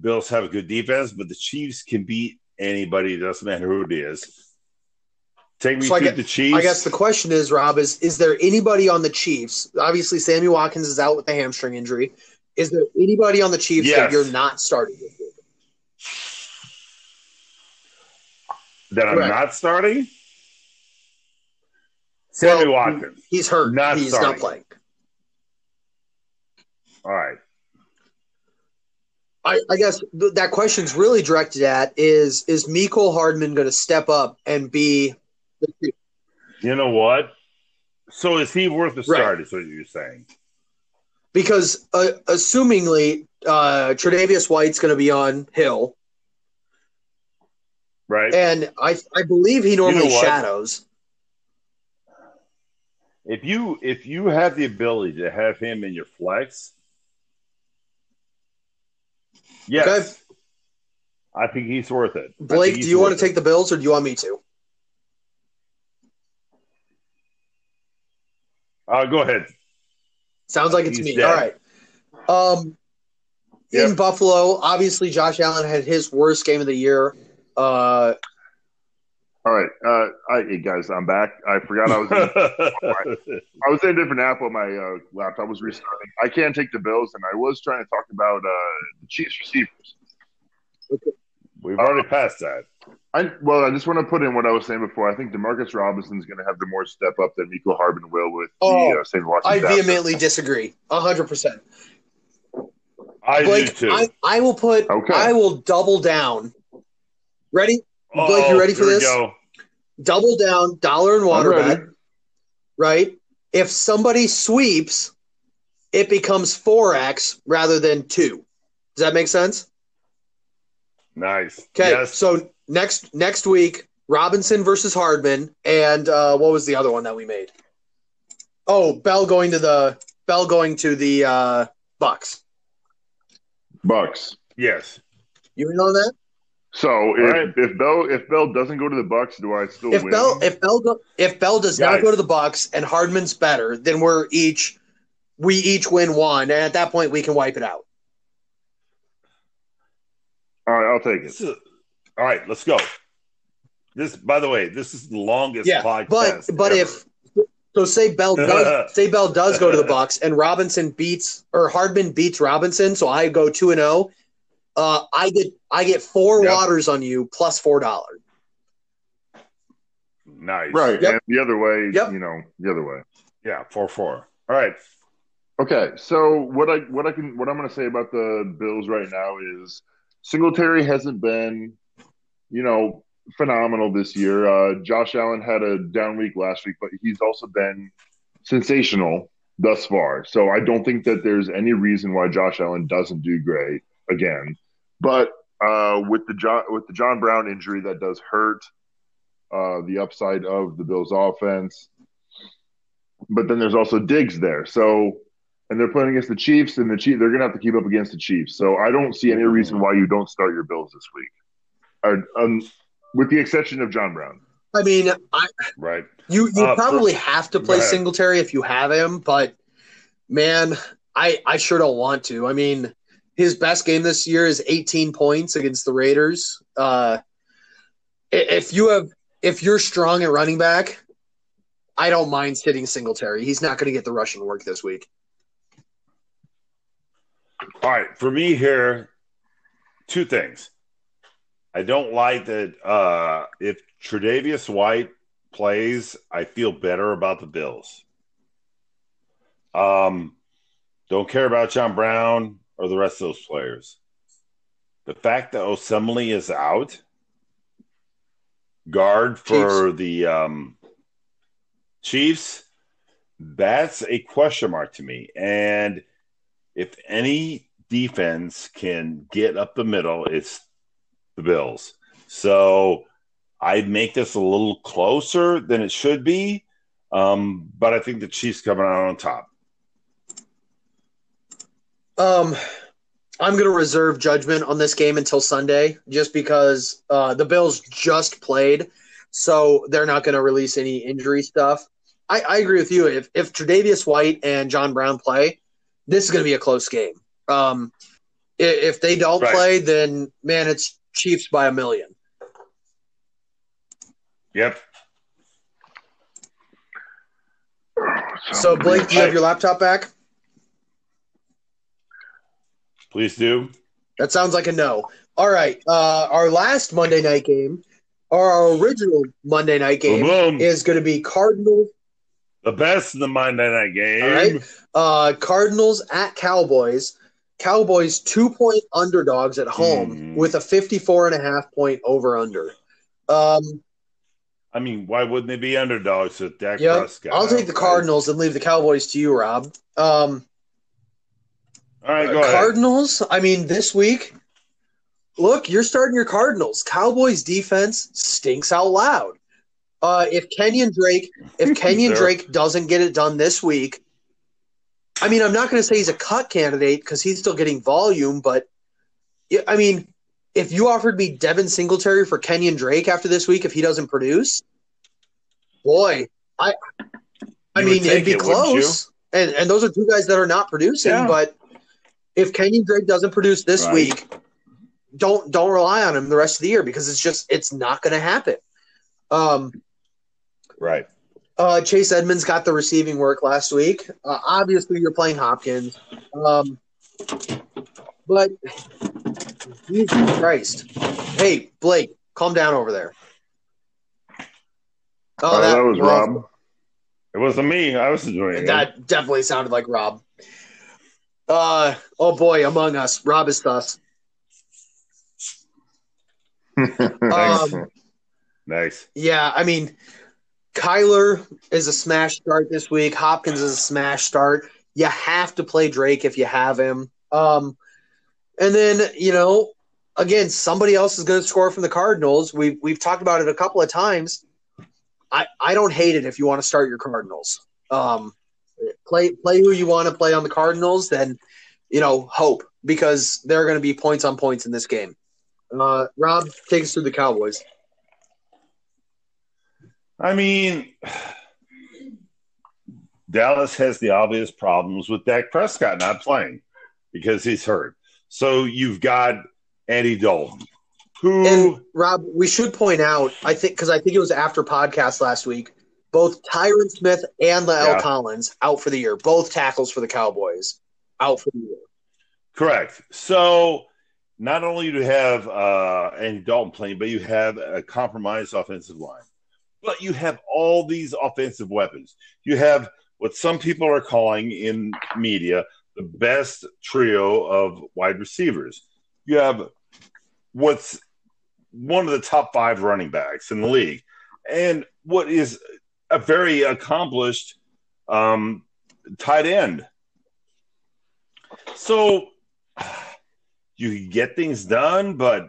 Bills have a good defense, but the Chiefs can beat anybody. It doesn't matter who it is. Take me So to the Chiefs. I guess the question is, Rob, is is there anybody on the Chiefs? Obviously, Sammy Watkins is out with a hamstring injury. Is there anybody on the Chiefs that you're not starting with? that I'm not starting. Sammy Well, Watkins. He's hurt. Not He's starting. not playing. All right. I, I guess th- that question's really directed at is is Mecole Hardman going to step up and be You know what? So is he worth a Right. start? Is what you're saying? because uh, assumingly uh, Tre'Davious White's going to be on Hill, Right. and I I believe he normally what? shadows. If you if you have the ability to have him in your flex, yes, Okay. I think he's worth it. Blake, do you want to take the Bills or do you want me to? Uh, go ahead. Sounds like it's He's me. dead. All right. Um, in Buffalo, obviously Josh Allen had his worst game of the year. Uh, All right, uh, I, hey guys, I'm back. I forgot I was. In, (laughs) I was in a different app when my uh, laptop was restarting. I can't take the Bills, and I was trying to talk about uh, the Chiefs receivers. We've already passed that. I well, I just want to put in what I was saying before. I think Demarcus Robinson's going to have the more step up than Mecole Hardman will with Oh, the uh, St. Washington. I absence. vehemently disagree. hundred percent. I Blake, do too. I, I will put. Okay. I will double down. Ready? Blake, you Oh, ready for this? go. Double down. Dollar and water I'm bet. Right. If somebody sweeps, it becomes four x rather than two. Does that make sense? Nice. Okay, Yes. so next next week, Robinson versus Hardman, and uh, what was the other one that we made? Oh, Bell going to the Bell going to the uh, Bucks. Bucks. yes. You in on that? So if, right. if Bell if Bell doesn't go to the Bucks, do I still If win? Bell if Bell go, if Bell does not go to the Bucks and Hardman's better, then we're each we each win one, and at that point we can wipe it out. All right, I'll take it. it. is- all right, let's go. This, by the way, this is the longest Yeah, podcast. but but ever. if so, say Bell does (laughs) say Bell does go to the Bucks and Robinson beats or Hardman beats Robinson, so I go two and zero. Uh, I get I get four Yep. waters on you plus four dollars. nice, Right, Yep. and the other way, Yep. you know, the other way. Yeah, four four. All right, Okay, so what I what I can what I'm going to say about the Bills right now is Singletary hasn't been, you know, phenomenal this year. Uh, Josh Allen had a down week last week, but he's also been sensational thus far. So I don't think that there's any reason why Josh Allen doesn't do great again. But uh, with the John with the John Brown injury, that does hurt uh, the upside of the Bills' offense. But then there's also Diggs there, so and they're playing against the Chiefs, and the Chiefs they're gonna have to keep up against the Chiefs. So I don't see any reason why you don't start your Bills this week, or, um, with the exception of John Brown. I mean, I, right. you you Uh, probably have to play. Singletary if you have him, but man, I I sure don't want to. I mean, his best game this year is 18 points against the Raiders. Uh, if you have if you're strong at running back, I don't mind sitting Singletary. He's not going to get the rushing work this week. All right, for me here, two things. I don't like that uh, if Tre'Davious White plays, I feel better about the Bills. Um, don't care about John Brown or the rest of those players. The fact that Osemele is out, guard for the um, Chiefs, that's a question mark to me. And if any defense can get up the middle, it's the Bills. So I'd make this a little closer than it should be. Um, but I think the Chiefs coming out on top. Um, I'm going to reserve judgment on this game until Sunday, just because uh, the Bills just played, so they're not going to release any injury stuff. I, I agree with you. If if Tre'Davious White and John Brown play, this is going to be a close game. Um, If they don't right. play, then man, it's Chiefs by a million. Yep. So, Blake, do you have your laptop back? Please do. That sounds like a no. All right. Uh, our last Monday night game, our original Monday night game, boom, boom. is going to be Cardinals. The best in the Monday night game. All right. Uh, Cardinals at Cowboys. Cowboys two point underdogs at home mm. with a 54 and a half point over under. Um, I mean, why wouldn't they be underdogs with Dak yep. Prescott? I'll take the Cardinals and leave the Cowboys to you, Rob. Um, All right, go Cardinals. Ahead. I mean, this week, look, you're starting your Cardinals. Cowboys defense stinks out loud. Uh, if Kenyon Drake, if (laughs) Kenyon Drake doesn't get it done this week, I mean, I'm not going to say he's a cut candidate because he's still getting volume, but I mean, if you offered me Devin Singletary for Kenyon Drake after this week, if he doesn't produce, boy, I, I you mean, it'd be it, close. And and those are two guys that are not producing. Yeah. But if Kenyon Drake doesn't produce this right. week, don't don't rely on him the rest of the year because it's just it's not going to happen. Um, right. Uh, Chase Edmonds got the receiving work last week. Uh, obviously, you're playing Hopkins, um, but Jesus Christ. Hey, Blake, calm down over there. Oh, that, that was Rob. It wasn't me. I was doing it. That definitely sounded like Rob. Uh oh boy, among us. Rob is thus. (laughs) um, nice. Yeah, I mean, Kyler is a smash start this week. Hopkins is a smash start. You have to play Drake if you have him. Um, and then you know, again, somebody else is going to score from the Cardinals. We've we've talked about it a couple of times. I, I don't hate it if you want to start your Cardinals. Um, play play who you want to play on the Cardinals, then you know hope because there are going to be points on points in this game. Uh, Rob, take us through the Cowboys. I mean, Dallas has the obvious problems with Dak Prescott not playing because he's hurt. So you've got Andy Dalton, who and Rob, we should point out, I think because I think it was after podcast last week, both Tyron Smith and La'el yeah. Collins out for the year. Both tackles for the Cowboys out for the year. Correct. So not only do you have uh, Andy Dalton playing, but you have a compromised offensive line. But you have all these offensive weapons. You have what some people are calling in media the best trio of wide receivers. You have what's one of the top five running backs in the league, and what is a very accomplished um, tight end. So you get things done, but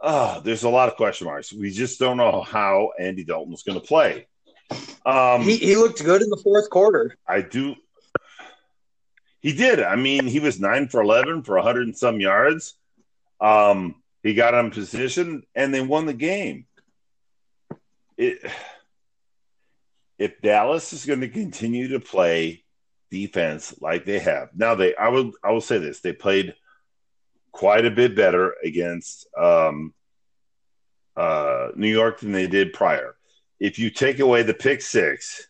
uh, there's a lot of question marks. We just don't know how Andy Dalton's going to play. Um, he, he looked good in the fourth quarter. I do. He did. I mean, he was nine for 11 for 100 and some yards. Um, he got in position and they won the game. It, if Dallas is going to continue to play defense like they have now, they I will I will say this: they played quite a bit better against um, uh, New York than they did prior. If you take away the pick six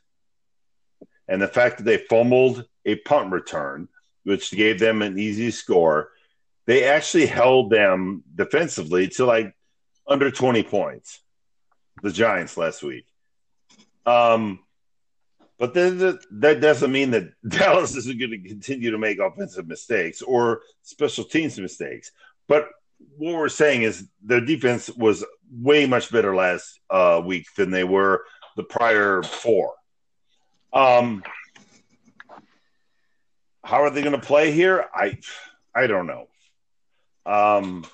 and the fact that they fumbled a punt return, which gave them an easy score, they actually held them defensively to like under 20 points, the Giants last week. Um, but that doesn't mean that (laughs) Dallas isn't going to continue to make offensive mistakes or special teams mistakes. But what we're saying is their defense was way much better last uh, week than they were the prior four. Um, how are they going to play here? I I don't know. Um,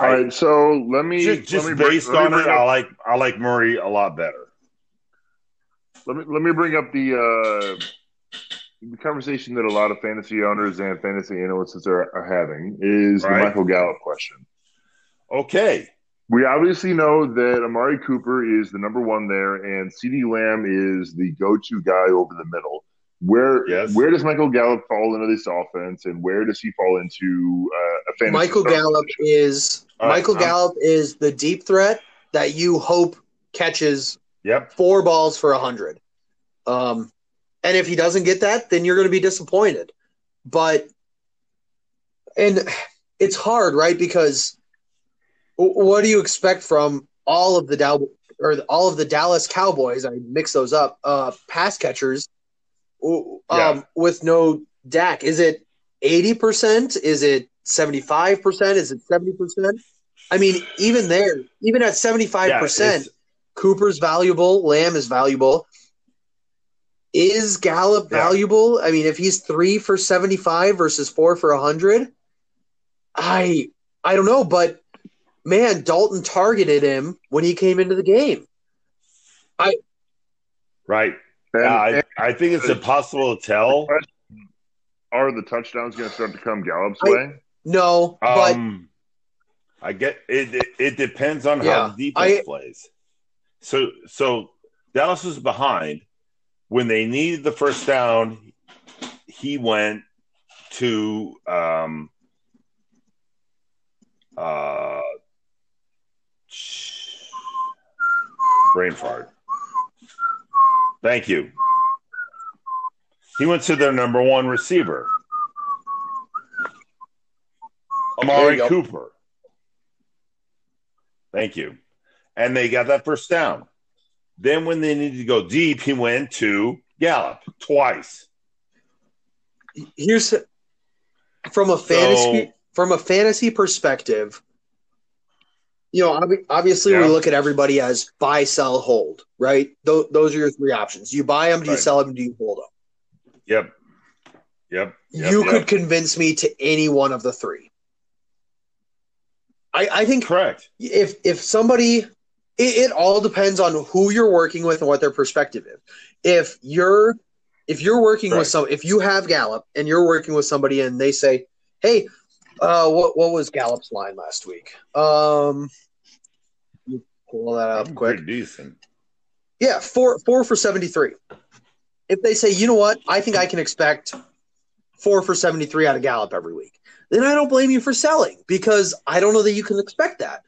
all right, so let me just, just let me based bring, on it, up, I like I like Murray a lot better. Let me let me bring up the uh, the conversation that a lot of fantasy owners and fantasy analysts are, are having is right. the Michael Gallup question. Okay. We obviously know that Amari Cooper is the number one there, and CeeDee Lamb is the go to guy over the middle. Where Yes. where does Michael Gallup fall into this offense, and where does he fall into uh, a fantasy? Michael Gallup is All right, Michael I'm- Gallup is the deep threat that you hope catches Yep. four balls for a hundred. Um, and if he doesn't get that, then you're going to be disappointed. But and it's hard, right? Because what do you expect from all of the Dow or all of the Dallas Cowboys? I mix those up. Uh, pass catchers, w- um, Yeah. with no Dak. Is it eighty percent? Is it seventy five percent? Is it seventy percent? I mean, even there, even at seventy five Yeah, percent, it's- Cooper's valuable. Lamb is valuable. Is Gallup Yeah. valuable? I mean, if he's three for seventy-five versus four for hundred, I I don't know, but man, Dalton targeted him when he came into the game. I Right. And- Yeah, I, and I think it's impossible to tell. are the touchdowns going to start to come Gallup's I- way? No, but Um, I get it. It, it depends on Yeah, how the defense I- plays. So, so Dallas was behind when they needed the first down. He went to um, uh, brain fart. Thank you. He went to their number one receiver, Amari. Cooper. Thank you. And they got that first down. Then, when they needed to go deep, he went to Gallup twice. here's from a fantasy from a fantasy perspective. You know, ob- obviously we look at everybody as buy, sell, hold, right? Th- those are your three options. You buy them, do you Right. sell them, do you hold them? Yep. Yep. yep you yep. could convince me to any one of the three. I, I think correct. if if somebody it, it all depends on who you're working with and what their perspective is. If you're if you're working Right. with some if you have Gallup and you're working with somebody and they say, Hey, uh what what was Gallup's line last week? Um pull that up quick. Pretty decent. Yeah, four four for seventy three. If they say, you know what, I think I can expect four for seventy three out of Gallup every week, then I don't blame you for selling because I don't know that you can expect that.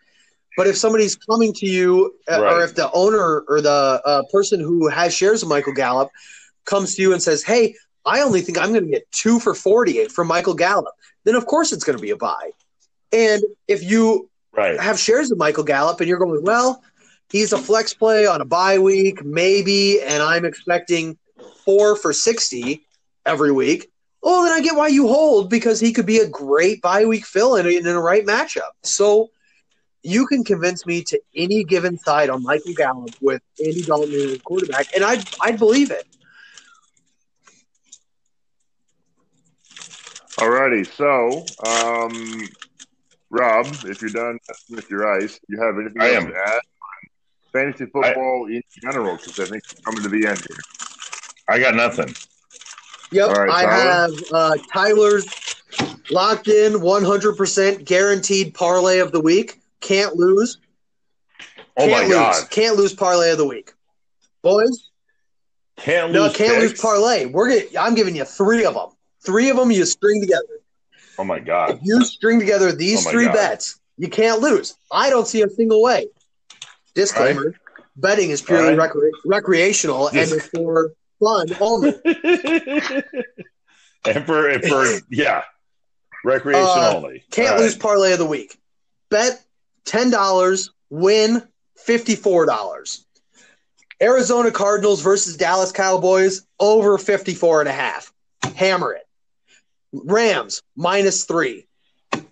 But if somebody's coming to you, uh, or if the owner or the uh, person who has shares of Michael Gallup comes to you and says, "Hey, I only think I'm going to get two for forty-eight from Michael Gallup," then of course it's going to be a buy. And if you Right. have shares of Michael Gallup and you're going, well, he's a flex play on a bye week, maybe, and I'm expecting four for 60 every week. Oh, then I get why you hold because he could be a great bye week fill in, in a right matchup. So you can convince me to any given side on Michael Gallup with Andy Dalton as quarterback, and I'd, I'd believe it. Alrighty, so um, Rob, if you're done with your ice, you have anything I else am. to add? Fantasy football in general, because I think we're coming to the end here. I got nothing. Yep, All right, I have uh, Tyler's locked in 100% guaranteed parlay of the week. Can't lose. Oh can't my lose. god! Can't lose parlay of the week. Boys, Can't no, lose. can't lose parlay. We're gonna, I'm giving you three of them. Three of them you string together. Oh my If god! you string together these Oh my three God. bets, you can't lose. I don't see a single way. Disclaimer: Betting is purely right. recre- recreational and is for fun only. (laughs) and for, and for yeah, recreation Uh, only. Can't All right. lose parlay of the week. Bet ten dollars, win fifty four dollars. Arizona Cardinals versus Dallas Cowboys over 54 and a half. Hammer it. Rams minus three.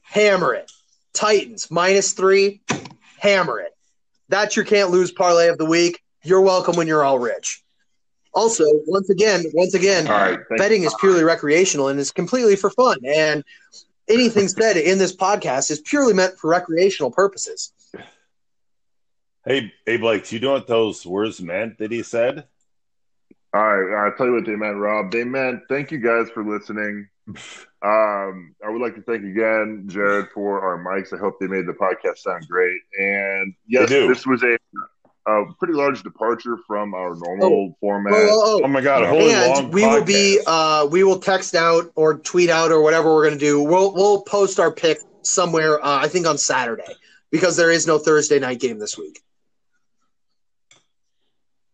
Hammer it. Titans minus three. Hammer it. That's your can't lose parlay of the week. You're welcome when you're all rich. Also, once again, once again, All right, thank betting is purely recreational and is completely for fun. And anything said in this podcast is purely meant for recreational purposes. Hey, hey, Blake, do you know what those words meant that he said? All right, I'll tell you what they meant, Rob. They meant thank you guys for listening. Um, I would like to thank again Jared for our mics. I hope they made the podcast sound great. And yes, this was a a pretty large departure from our normal Oh. format. Oh, oh, oh. Oh my god, a whole and long we will be uh we will text out or tweet out or whatever we're gonna do we'll we'll post our pick somewhere uh, i think on saturday because there is no thursday night game this week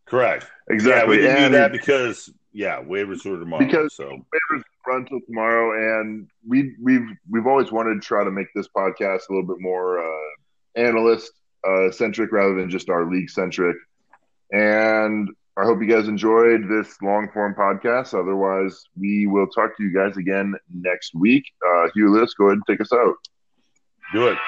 correct. exactly. Yeah, we didn't do that because yeah, waivers were tomorrow. Because- so waivers run till tomorrow, and we we've we've always wanted to try to make this podcast a little bit more uh, analyst uh, centric rather than just our league centric. And I hope you guys enjoyed this long form podcast. Otherwise, we will talk to you guys again next week. Uh, Hugh List, go ahead and take us out. do it.